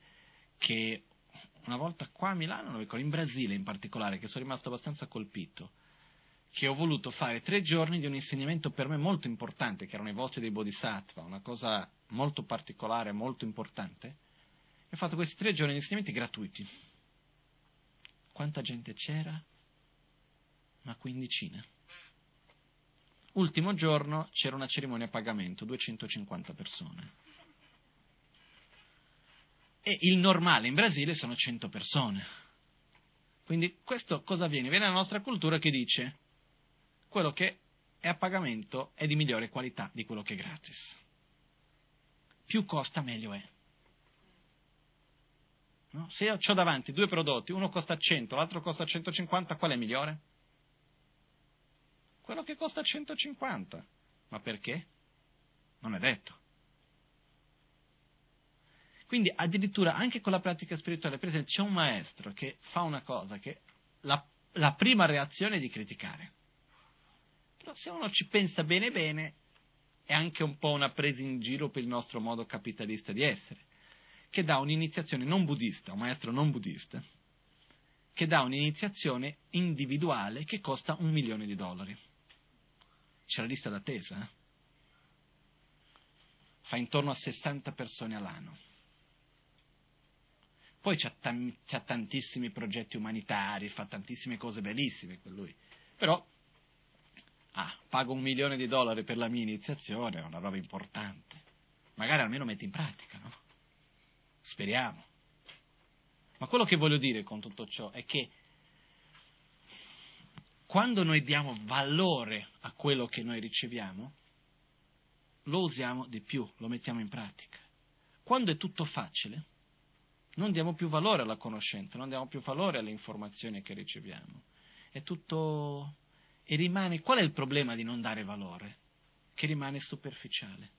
che una volta qua a Milano, in Brasile in particolare, che sono rimasto abbastanza colpito, che ho voluto fare tre giorni di un insegnamento per me molto importante, che erano i voti dei Bodhisattva, una cosa molto particolare, molto importante, e ho fatto questi tre giorni di insegnamenti gratuiti. Quanta gente c'era? Una quindicina. Ultimo giorno c'era una cerimonia a pagamento, 250 persone. E il normale in Brasile sono 100 persone. Quindi questo cosa avviene? Viene la nostra cultura che dice quello che è a pagamento è di migliore qualità di quello che è gratis. Più costa meglio è. No? Se io ho davanti due prodotti, uno costa 100, l'altro costa 150, qual è migliore? Quello che costa 150. Ma perché? Non è detto. Quindi addirittura anche con la pratica spirituale, per esempio, c'è un maestro che fa una cosa che la, la prima reazione è di criticare. Però se uno ci pensa bene bene, è anche un po' una presa in giro per il nostro modo capitalista di essere, che dà un'iniziazione non buddista, un maestro non buddista, che dà un'iniziazione individuale che costa un milione di dollari. C'è la lista d'attesa, eh? fa intorno a 60 persone all'anno. Poi c'ha, tam- c'ha tantissimi progetti umanitari, fa tantissime cose bellissime con lui. Però, ah, pago un milione di dollari per la mia iniziazione, è una roba importante. Magari almeno mette in pratica, no? Speriamo. Ma quello che voglio dire con tutto ciò è che quando noi diamo valore a quello che noi riceviamo, lo usiamo di più, lo mettiamo in pratica. Quando è tutto facile, non diamo più valore alla conoscenza, non diamo più valore alle informazioni che riceviamo. È tutto... E rimane... Qual è il problema di non dare valore? Che rimane superficiale.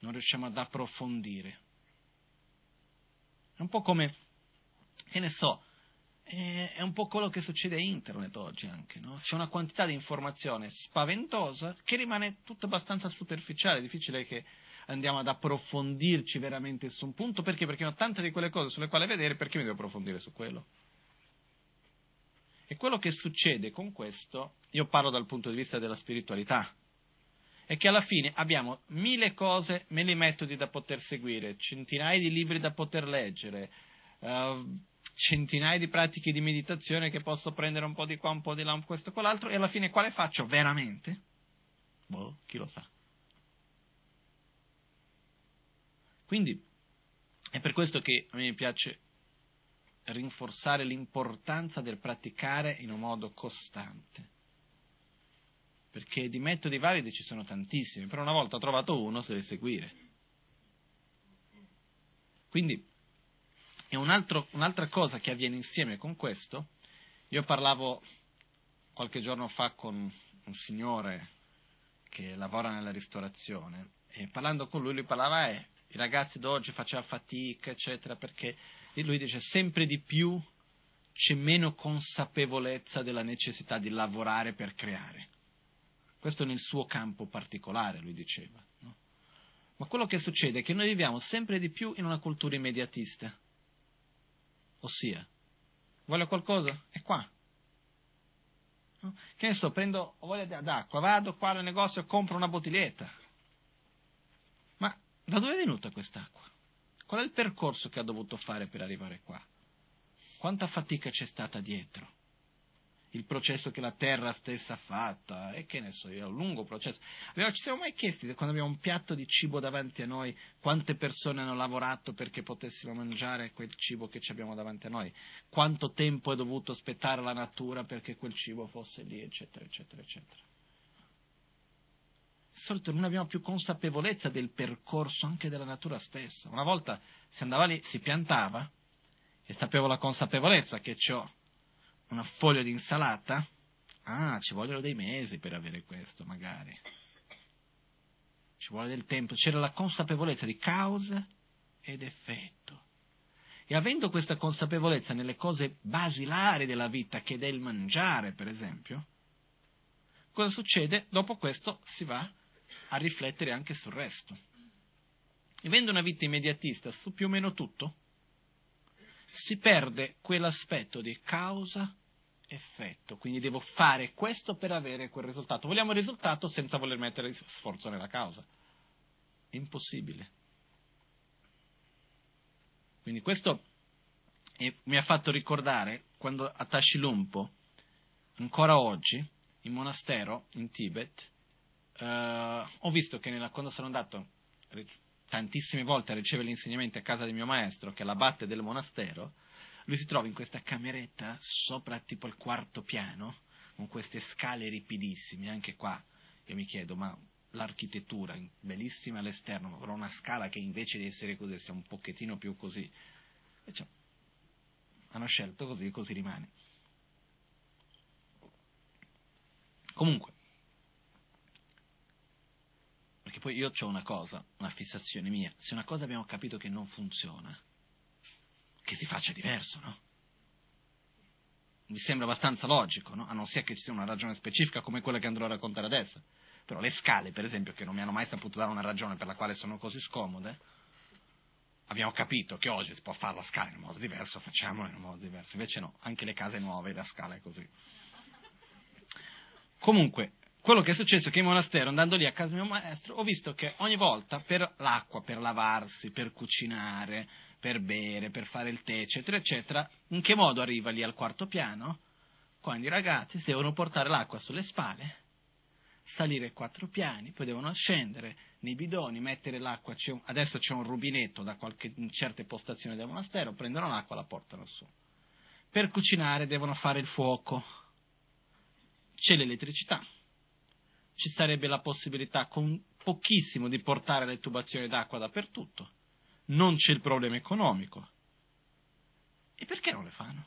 Non riusciamo ad approfondire. È un po' come, che ne so, è un po' quello che succede a internet oggi anche, no? C'è una quantità di informazione spaventosa che rimane tutta abbastanza superficiale, è difficile che andiamo ad approfondirci veramente su un punto, perché? Perché ho tante di quelle cose sulle quali vedere, perché mi devo approfondire su quello? E quello che succede con questo, io parlo dal punto di vista della spiritualità, è che alla fine abbiamo mille cose, mille metodi da poter seguire, centinaia di libri da poter leggere, uh, centinaia di pratiche di meditazione che posso prendere un po' di qua, un po' di là, un questo e quell'altro, e alla fine quale faccio veramente? Boh, chi lo sa. Quindi è per questo che a me piace rinforzare l'importanza del praticare in un modo costante. Perché di metodi validi ci sono tantissimi, però una volta trovato uno si deve seguire. Quindi è un altro, un'altra cosa che avviene insieme con questo. Io parlavo qualche giorno fa con un signore che lavora nella ristorazione e parlando con lui lui parlava eh, i ragazzi d'oggi facevano fatica, eccetera, perché lui dice sempre di più c'è meno consapevolezza della necessità di lavorare per creare. Questo nel suo campo particolare, lui diceva. No? Ma quello che succede è che noi viviamo sempre di più in una cultura immediatista. Ossia, voglio qualcosa? È qua. No? Che ne so, prendo, voglia d'acqua, vado qua al negozio e compro una bottiglietta. Da dove è venuta quest'acqua? Qual è il percorso che ha dovuto fare per arrivare qua? Quanta fatica c'è stata dietro? il processo che la terra stessa ha fatto, e che ne so è un lungo processo. Allora, ci siamo mai chiesti, quando abbiamo un piatto di cibo davanti a noi, quante persone hanno lavorato perché potessimo mangiare quel cibo che abbiamo davanti a noi? Quanto tempo è dovuto aspettare la natura perché quel cibo fosse lì, eccetera, eccetera, eccetera. Di solito non abbiamo più consapevolezza del percorso anche della natura stessa. Una volta si andava lì, si piantava, e sapevo la consapevolezza che ciò una foglia di insalata? Ah, ci vogliono dei mesi per avere questo, magari. Ci vuole del tempo. C'era la consapevolezza di causa ed effetto. E avendo questa consapevolezza nelle cose basilari della vita, che è il mangiare, per esempio, cosa succede? Dopo questo si va a riflettere anche sul resto. Avendo una vita immediatista su più o meno tutto, si perde quell'aspetto di causa-effetto. Quindi devo fare questo per avere quel risultato. Vogliamo il risultato senza voler mettere sforzo nella causa. È impossibile. Quindi questo mi ha fatto ricordare quando a Tashilumpo, ancora oggi, in monastero in Tibet, eh, ho visto che nella, quando sono andato tantissime volte a ricevere gli insegnamenti a casa del mio maestro, che è l'abate del monastero, lui si trova in questa cameretta sopra tipo il quarto piano, con queste scale ripidissime, anche qua io mi chiedo, ma l'architettura bellissima all'esterno, ma però una scala che invece di essere così sia un pochettino più così. Cioè, hanno scelto così e così rimane. Comunque, perché poi io ho una cosa, una fissazione mia. Se una cosa abbiamo capito che non funziona, che si faccia diverso, no? Mi sembra abbastanza logico, no? A non sia che ci sia una ragione specifica come quella che andrò a raccontare adesso. Però le scale, per esempio, che non mi hanno mai saputo dare una ragione per la quale sono così scomode, abbiamo capito che oggi si può fare la scala in un modo diverso, facciamola in un modo diverso. Invece no, anche le case nuove la scala è così. Comunque, quello che è successo è che in monastero, andando lì a casa mio maestro, ho visto che ogni volta per l'acqua, per lavarsi, per cucinare, per bere, per fare il tè, eccetera, eccetera, in che modo arriva lì al quarto piano? Quando i ragazzi devono portare l'acqua sulle spalle, salire quattro piani, poi devono scendere nei bidoni, mettere l'acqua, c'è un, adesso c'è un rubinetto da qualche, in certe postazioni del monastero, prendono l'acqua e la portano su. Per cucinare devono fare il fuoco, c'è l'elettricità ci sarebbe la possibilità con pochissimo di portare le tubazioni d'acqua dappertutto. Non c'è il problema economico. E perché non le fanno?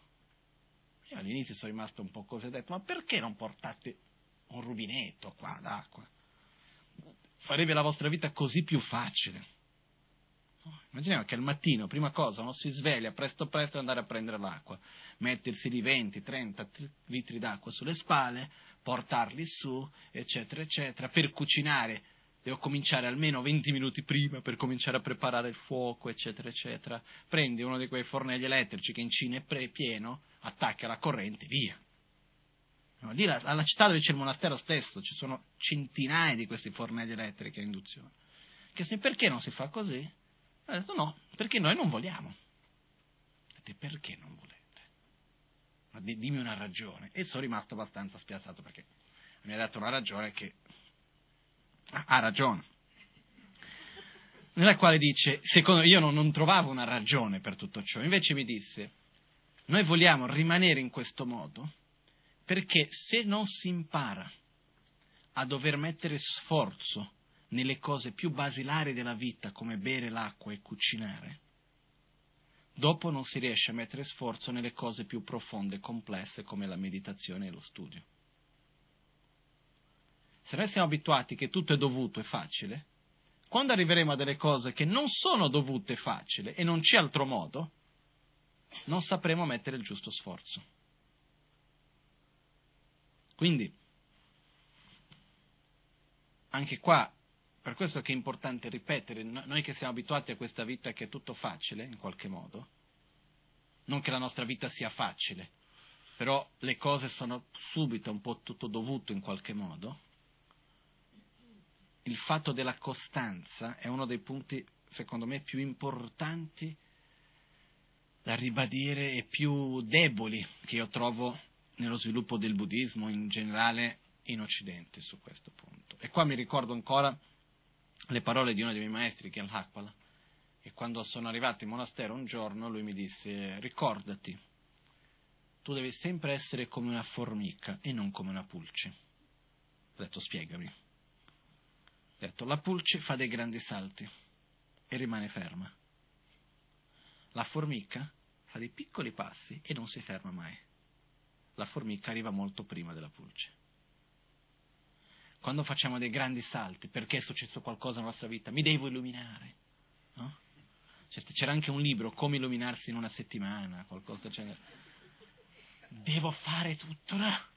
Io all'inizio sono rimasto un po' così, ho detto, ma perché non portate un rubinetto qua d'acqua? Farebbe la vostra vita così più facile. Immaginiamo che al mattino, prima cosa, uno si sveglia presto presto e andare a prendere l'acqua, mettersi di 20, 30 litri d'acqua sulle spalle, portarli su, eccetera, eccetera. Per cucinare devo cominciare almeno 20 minuti prima per cominciare a preparare il fuoco, eccetera, eccetera. Prendi uno di quei fornelli elettrici che in Cina è pre- pieno, attacca la corrente, via. No, lì alla città dove c'è il monastero stesso ci sono centinaia di questi fornelli elettrici a induzione. Che, perché non si fa così? Ha detto no, perché noi non vogliamo. Dite, perché non volete? Ma dimmi una ragione. E sono rimasto abbastanza spiazzato perché mi ha dato una ragione che ha ragione. Nella quale dice, secondo io non, non trovavo una ragione per tutto ciò, invece mi disse, noi vogliamo rimanere in questo modo perché se non si impara a dover mettere sforzo nelle cose più basilari della vita come bere l'acqua e cucinare, dopo non si riesce a mettere sforzo nelle cose più profonde e complesse come la meditazione e lo studio. Se noi siamo abituati che tutto è dovuto e facile, quando arriveremo a delle cose che non sono dovute e facili e non c'è altro modo, non sapremo mettere il giusto sforzo. Quindi, anche qua per questo che è importante ripetere, noi che siamo abituati a questa vita che è tutto facile, in qualche modo, non che la nostra vita sia facile, però le cose sono subito un po' tutto dovuto in qualche modo, il fatto della costanza è uno dei punti secondo me, più importanti da ribadire e più deboli che io trovo nello sviluppo del buddismo in generale in Occidente su questo punto. E qua mi ricordo ancora le parole di uno dei miei maestri, che è al-Hakpala, e quando sono arrivato in monastero un giorno lui mi disse ricordati, tu devi sempre essere come una formica e non come una pulce. Ho detto spiegami. Ho detto la pulce fa dei grandi salti e rimane ferma. La formica fa dei piccoli passi e non si ferma mai. La formica arriva molto prima della pulce. Quando facciamo dei grandi salti, perché è successo qualcosa nella nostra vita, mi devo illuminare. No? Cioè, c'era anche un libro, Come illuminarsi in una settimana, qualcosa del genere. Devo fare tutto, no?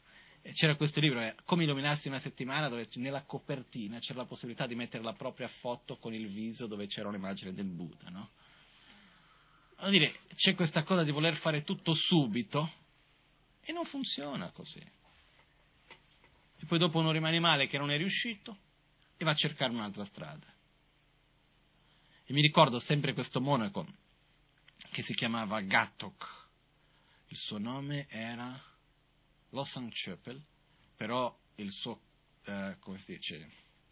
c'era questo libro, eh, Come illuminarsi in una settimana, dove nella copertina c'era la possibilità di mettere la propria foto con il viso dove c'era un'immagine del Buddha, no? Vuol dire, c'è questa cosa di voler fare tutto subito e non funziona così. E poi dopo uno rimane male che non è riuscito e va a cercare un'altra strada. E mi ricordo sempre questo monaco che si chiamava Gattok. Il suo nome era Losang Chöpel, però il suo, eh, dice,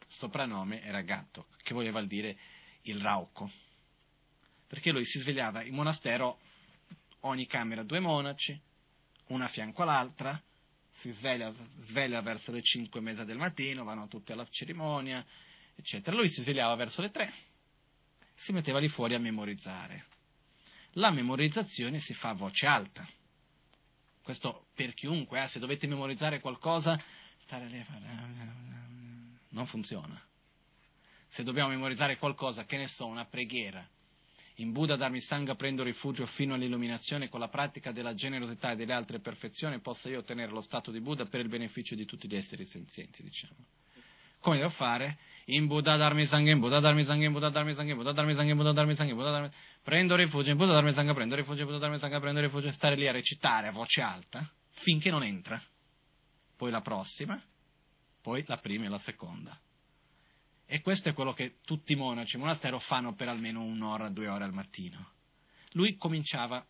soprannome era Gattok, che voleva dire il rauco perché lui si svegliava in monastero, ogni camera due monaci, una a fianco all'altra, si sveglia, sveglia verso le cinque e mezza del mattino, vanno tutti alla cerimonia, eccetera. Lui si svegliava verso le tre, si metteva lì fuori a memorizzare. La memorizzazione si fa a voce alta. Questo per chiunque, eh, se dovete memorizzare qualcosa, stare lì a fare... non funziona. Se dobbiamo memorizzare qualcosa, che ne so, una preghiera, in Buddha Dharmisanga prendo rifugio fino all'illuminazione con la pratica della generosità e delle altre perfezioni possa io ottenere lo stato di Buddha per il beneficio di tutti gli esseri senzienti, diciamo. Come devo fare? In Buddha Dharmisanga, in Buddha Dharmisanga, in Buddha Dharmisanga, in Buddha Dharmisanga, in Buddha Dharmisanga, in Buddha Dharmisanga, prendo rifugio, in Buddha Dharmisanga, prendo rifugio, in Buddha Dharmisanga, prendo rifugio, e stare lì a recitare a voce alta finché non entra. Poi la prossima, poi la prima e la seconda. E questo è quello che tutti i monaci in monastero fanno per almeno un'ora, due ore al mattino. Lui cominciava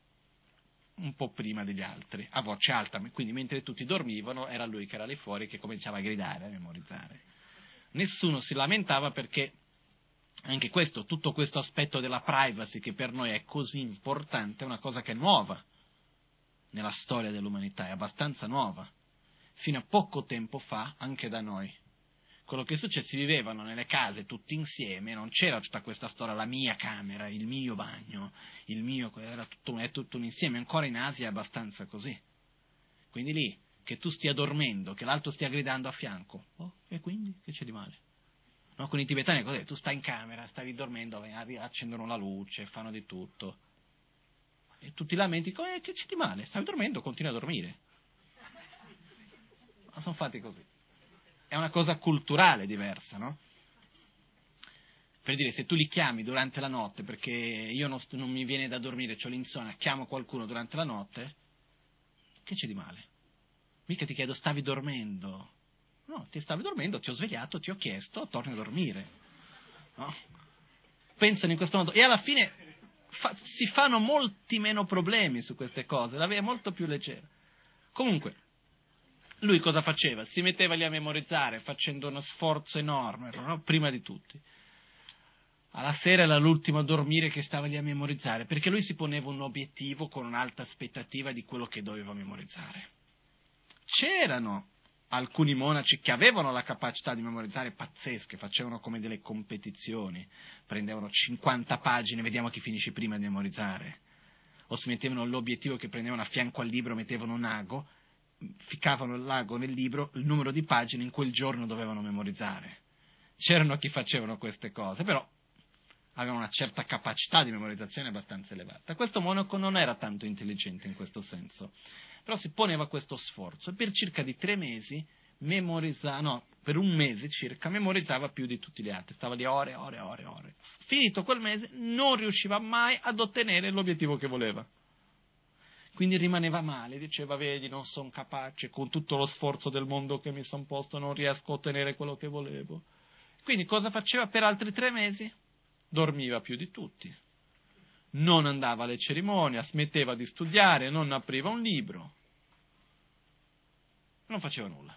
un po' prima degli altri, a voce alta, quindi mentre tutti dormivano era lui che era lì fuori che cominciava a gridare, a memorizzare. Nessuno si lamentava perché anche questo, tutto questo aspetto della privacy che per noi è così importante, è una cosa che è nuova nella storia dell'umanità, è abbastanza nuova. Fino a poco tempo fa, anche da noi, quello che succede, si vivevano nelle case tutti insieme, non c'era tutta questa storia, la mia camera, il mio bagno, il mio, era tutto, è tutto un insieme, ancora in Asia è abbastanza così. Quindi lì, che tu stia dormendo, che l'altro stia gridando a fianco, oh, e quindi che c'è di male? No, con i tibetani è così, tu stai in camera, stavi dormendo, accendono la luce, fanno di tutto. E tu ti lamenti, eh, che c'è di male? Stavi dormendo, continua a dormire. Ma sono fatti così è una cosa culturale diversa, no? Per dire, se tu li chiami durante la notte perché io non, non mi viene da dormire, ho l'insonnia, chiamo qualcuno durante la notte, che c'è di male? Mica ti chiedo, stavi dormendo? No, ti stavi dormendo, ti ho svegliato, ti ho chiesto, torni a dormire. No? Pensano in questo modo. E alla fine fa, si fanno molti meno problemi su queste cose, la via è molto più leggera. Comunque, lui cosa faceva? Si metteva lì a memorizzare facendo uno sforzo enorme, no? prima di tutti. Alla sera era l'ultimo a dormire che stava lì a memorizzare, perché lui si poneva un obiettivo con un'alta aspettativa di quello che doveva memorizzare. C'erano alcuni monaci che avevano la capacità di memorizzare pazzesche, facevano come delle competizioni, prendevano 50 pagine, vediamo chi finisce prima di memorizzare, o si mettevano l'obiettivo che prendevano a fianco al libro, mettevano un ago ficcavano il lago nel libro il numero di pagine in quel giorno dovevano memorizzare. C'erano chi facevano queste cose, però avevano una certa capacità di memorizzazione abbastanza elevata. Questo monaco non era tanto intelligente in questo senso, però si poneva questo sforzo e per circa di tre mesi memorizzava, no, per un mese circa memorizzava più di tutti gli altri, stava lì ore, ore, ore, ore. Finito quel mese non riusciva mai ad ottenere l'obiettivo che voleva. Quindi rimaneva male, diceva, vedi, non sono capace, con tutto lo sforzo del mondo che mi sono posto non riesco a ottenere quello che volevo. Quindi cosa faceva per altri tre mesi? dormiva più di tutti, non andava alle cerimonie, smetteva di studiare, non apriva un libro, non faceva nulla.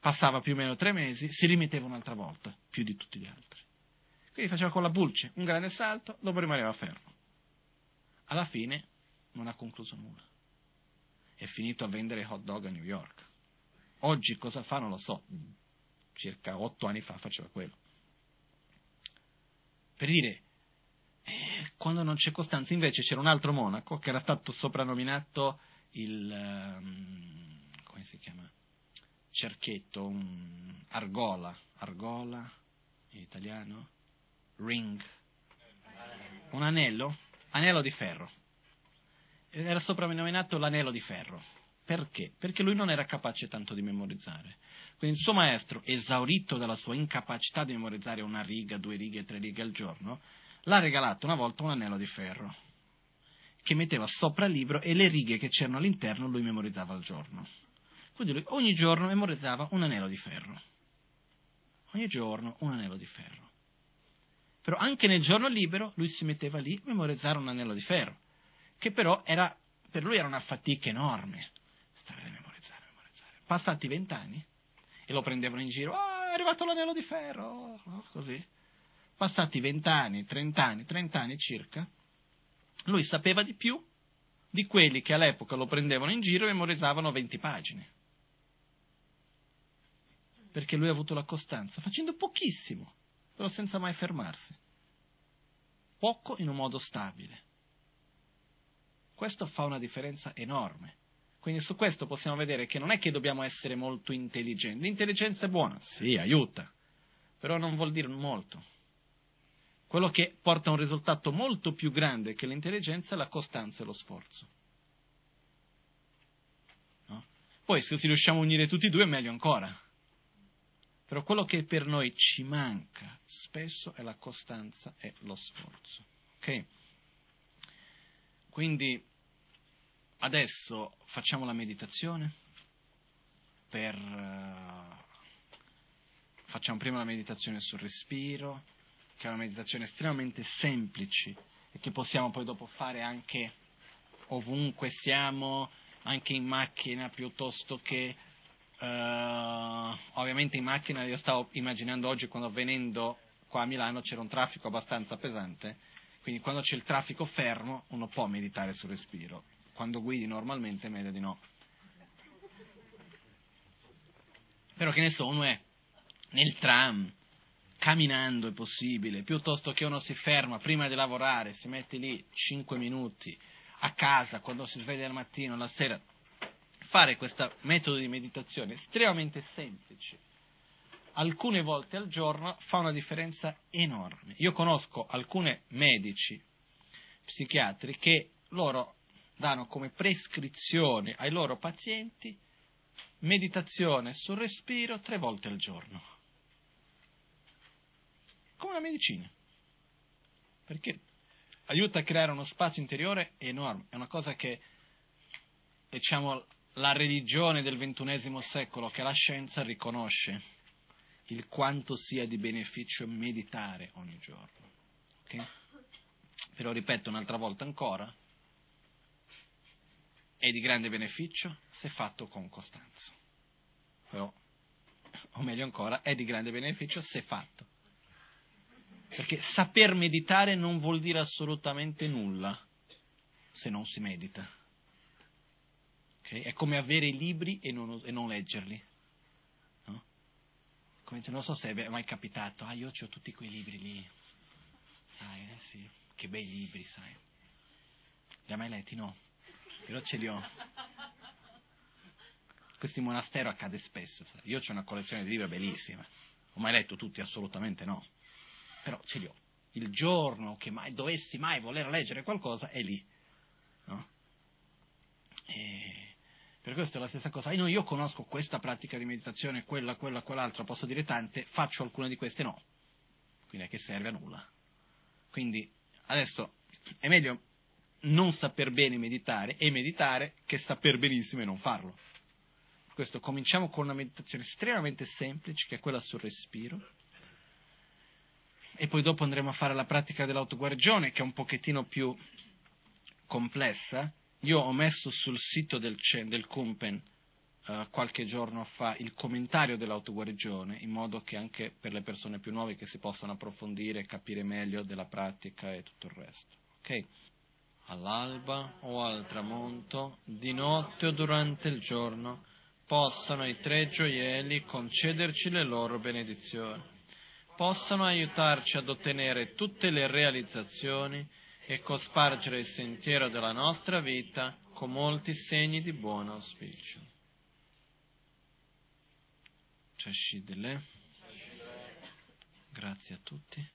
Passava più o meno tre mesi, si rimetteva un'altra volta, più di tutti gli altri. Quindi faceva con la pulce un grande salto, dopo rimaneva fermo. Alla fine non ha concluso nulla. È finito a vendere hot dog a New York. Oggi cosa fa non lo so. Circa otto anni fa faceva quello. Per dire, eh, quando non c'è costanza, invece c'era un altro monaco che era stato soprannominato il, um, come si chiama? Cerchietto, un argola, argola in italiano, ring, un anello, anello di ferro. Era soprannominato l'anello di ferro. Perché? Perché lui non era capace tanto di memorizzare. Quindi il suo maestro, esaurito dalla sua incapacità di memorizzare una riga, due righe, tre righe al giorno, l'ha regalato una volta un anello di ferro che metteva sopra il libro e le righe che c'erano all'interno lui memorizzava al giorno. Quindi lui ogni giorno memorizzava un anello di ferro. Ogni giorno un anello di ferro. Però anche nel giorno libero lui si metteva lì a memorizzare un anello di ferro, che però era, per lui era una fatica enorme. Stare a memorizzare, memorizzare. Passati vent'anni e lo prendevano in giro, oh, è arrivato l'anello di ferro, no? così. Passati vent'anni, trent'anni, trent'anni circa, lui sapeva di più di quelli che all'epoca lo prendevano in giro e memorizzavano 20 pagine. Perché lui ha avuto la costanza, facendo pochissimo, però senza mai fermarsi. Poco in un modo stabile. Questo fa una differenza enorme. Quindi su questo possiamo vedere che non è che dobbiamo essere molto intelligenti. L'intelligenza è buona, sì, aiuta, però non vuol dire molto. Quello che porta a un risultato molto più grande che l'intelligenza è la costanza e lo sforzo. No? Poi se si riusciamo a unire tutti e due è meglio ancora. Però quello che per noi ci manca spesso è la costanza e lo sforzo. Ok? Quindi adesso facciamo la meditazione per, uh, facciamo prima la meditazione sul respiro, che è una meditazione estremamente semplice e che possiamo poi dopo fare anche ovunque siamo, anche in macchina piuttosto che ovviamente in macchina io stavo immaginando oggi quando venendo qua a Milano c'era un traffico abbastanza pesante, quindi quando c'è il traffico fermo uno può meditare sul respiro, quando guidi normalmente è meglio di no. Però che ne so, uno è nel tram, camminando è possibile, piuttosto che uno si ferma prima di lavorare, si mette lì 5 minuti a casa quando si sveglia al mattino, la sera, fare questo metodo di meditazione estremamente semplice, alcune volte al giorno, fa una differenza enorme. Io conosco alcuni medici, psichiatri, che loro danno come prescrizione ai loro pazienti meditazione sul respiro tre volte al giorno come la medicina. Perché aiuta a creare uno spazio interiore enorme. È una cosa che, diciamo, la religione del ventunesimo secolo, che la scienza riconosce il quanto sia di beneficio meditare ogni giorno. Okay? Però ripeto un'altra volta ancora, è di grande beneficio se fatto con costanza. Però, o meglio ancora, è di grande beneficio se fatto perché saper meditare non vuol dire assolutamente nulla se non si medita. Okay? È come avere i libri e non, e non leggerli. No? Come, non so se è mai capitato, ah io ho tutti quei libri lì, sai, eh, sì, che bei libri, sai. Li hai mai letti? No, però ce li ho. Questo in monastero accade spesso, sai. io ho una collezione di libri bellissima, ho mai letto tutti? Assolutamente no però ce li ho. Il giorno che mai dovessi mai voler leggere qualcosa è lì. No? Per questo è la stessa cosa. Io, io conosco questa pratica di meditazione, quella, quella, quell'altra, posso dire tante, faccio alcune di queste no. Quindi è che serve a nulla. Quindi adesso è meglio non saper bene meditare e meditare che saper benissimo e non farlo. Per questo cominciamo con una meditazione estremamente semplice, che è quella sul respiro e poi dopo andremo a fare la pratica dell'autoguarigione che è un pochettino più complessa. Io ho messo sul sito del, del Kumpen uh, qualche giorno fa il commentario dell'autoguarigione in modo che anche per le persone più nuove che si possano approfondire e capire meglio della pratica e tutto il resto. Ok? All'alba o al tramonto, di notte o durante il giorno, possano i tre gioielli concederci le loro benedizioni possano aiutarci ad ottenere tutte le realizzazioni e cospargere il sentiero della nostra vita con molti segni di buon auspicio. Grazie a tutti.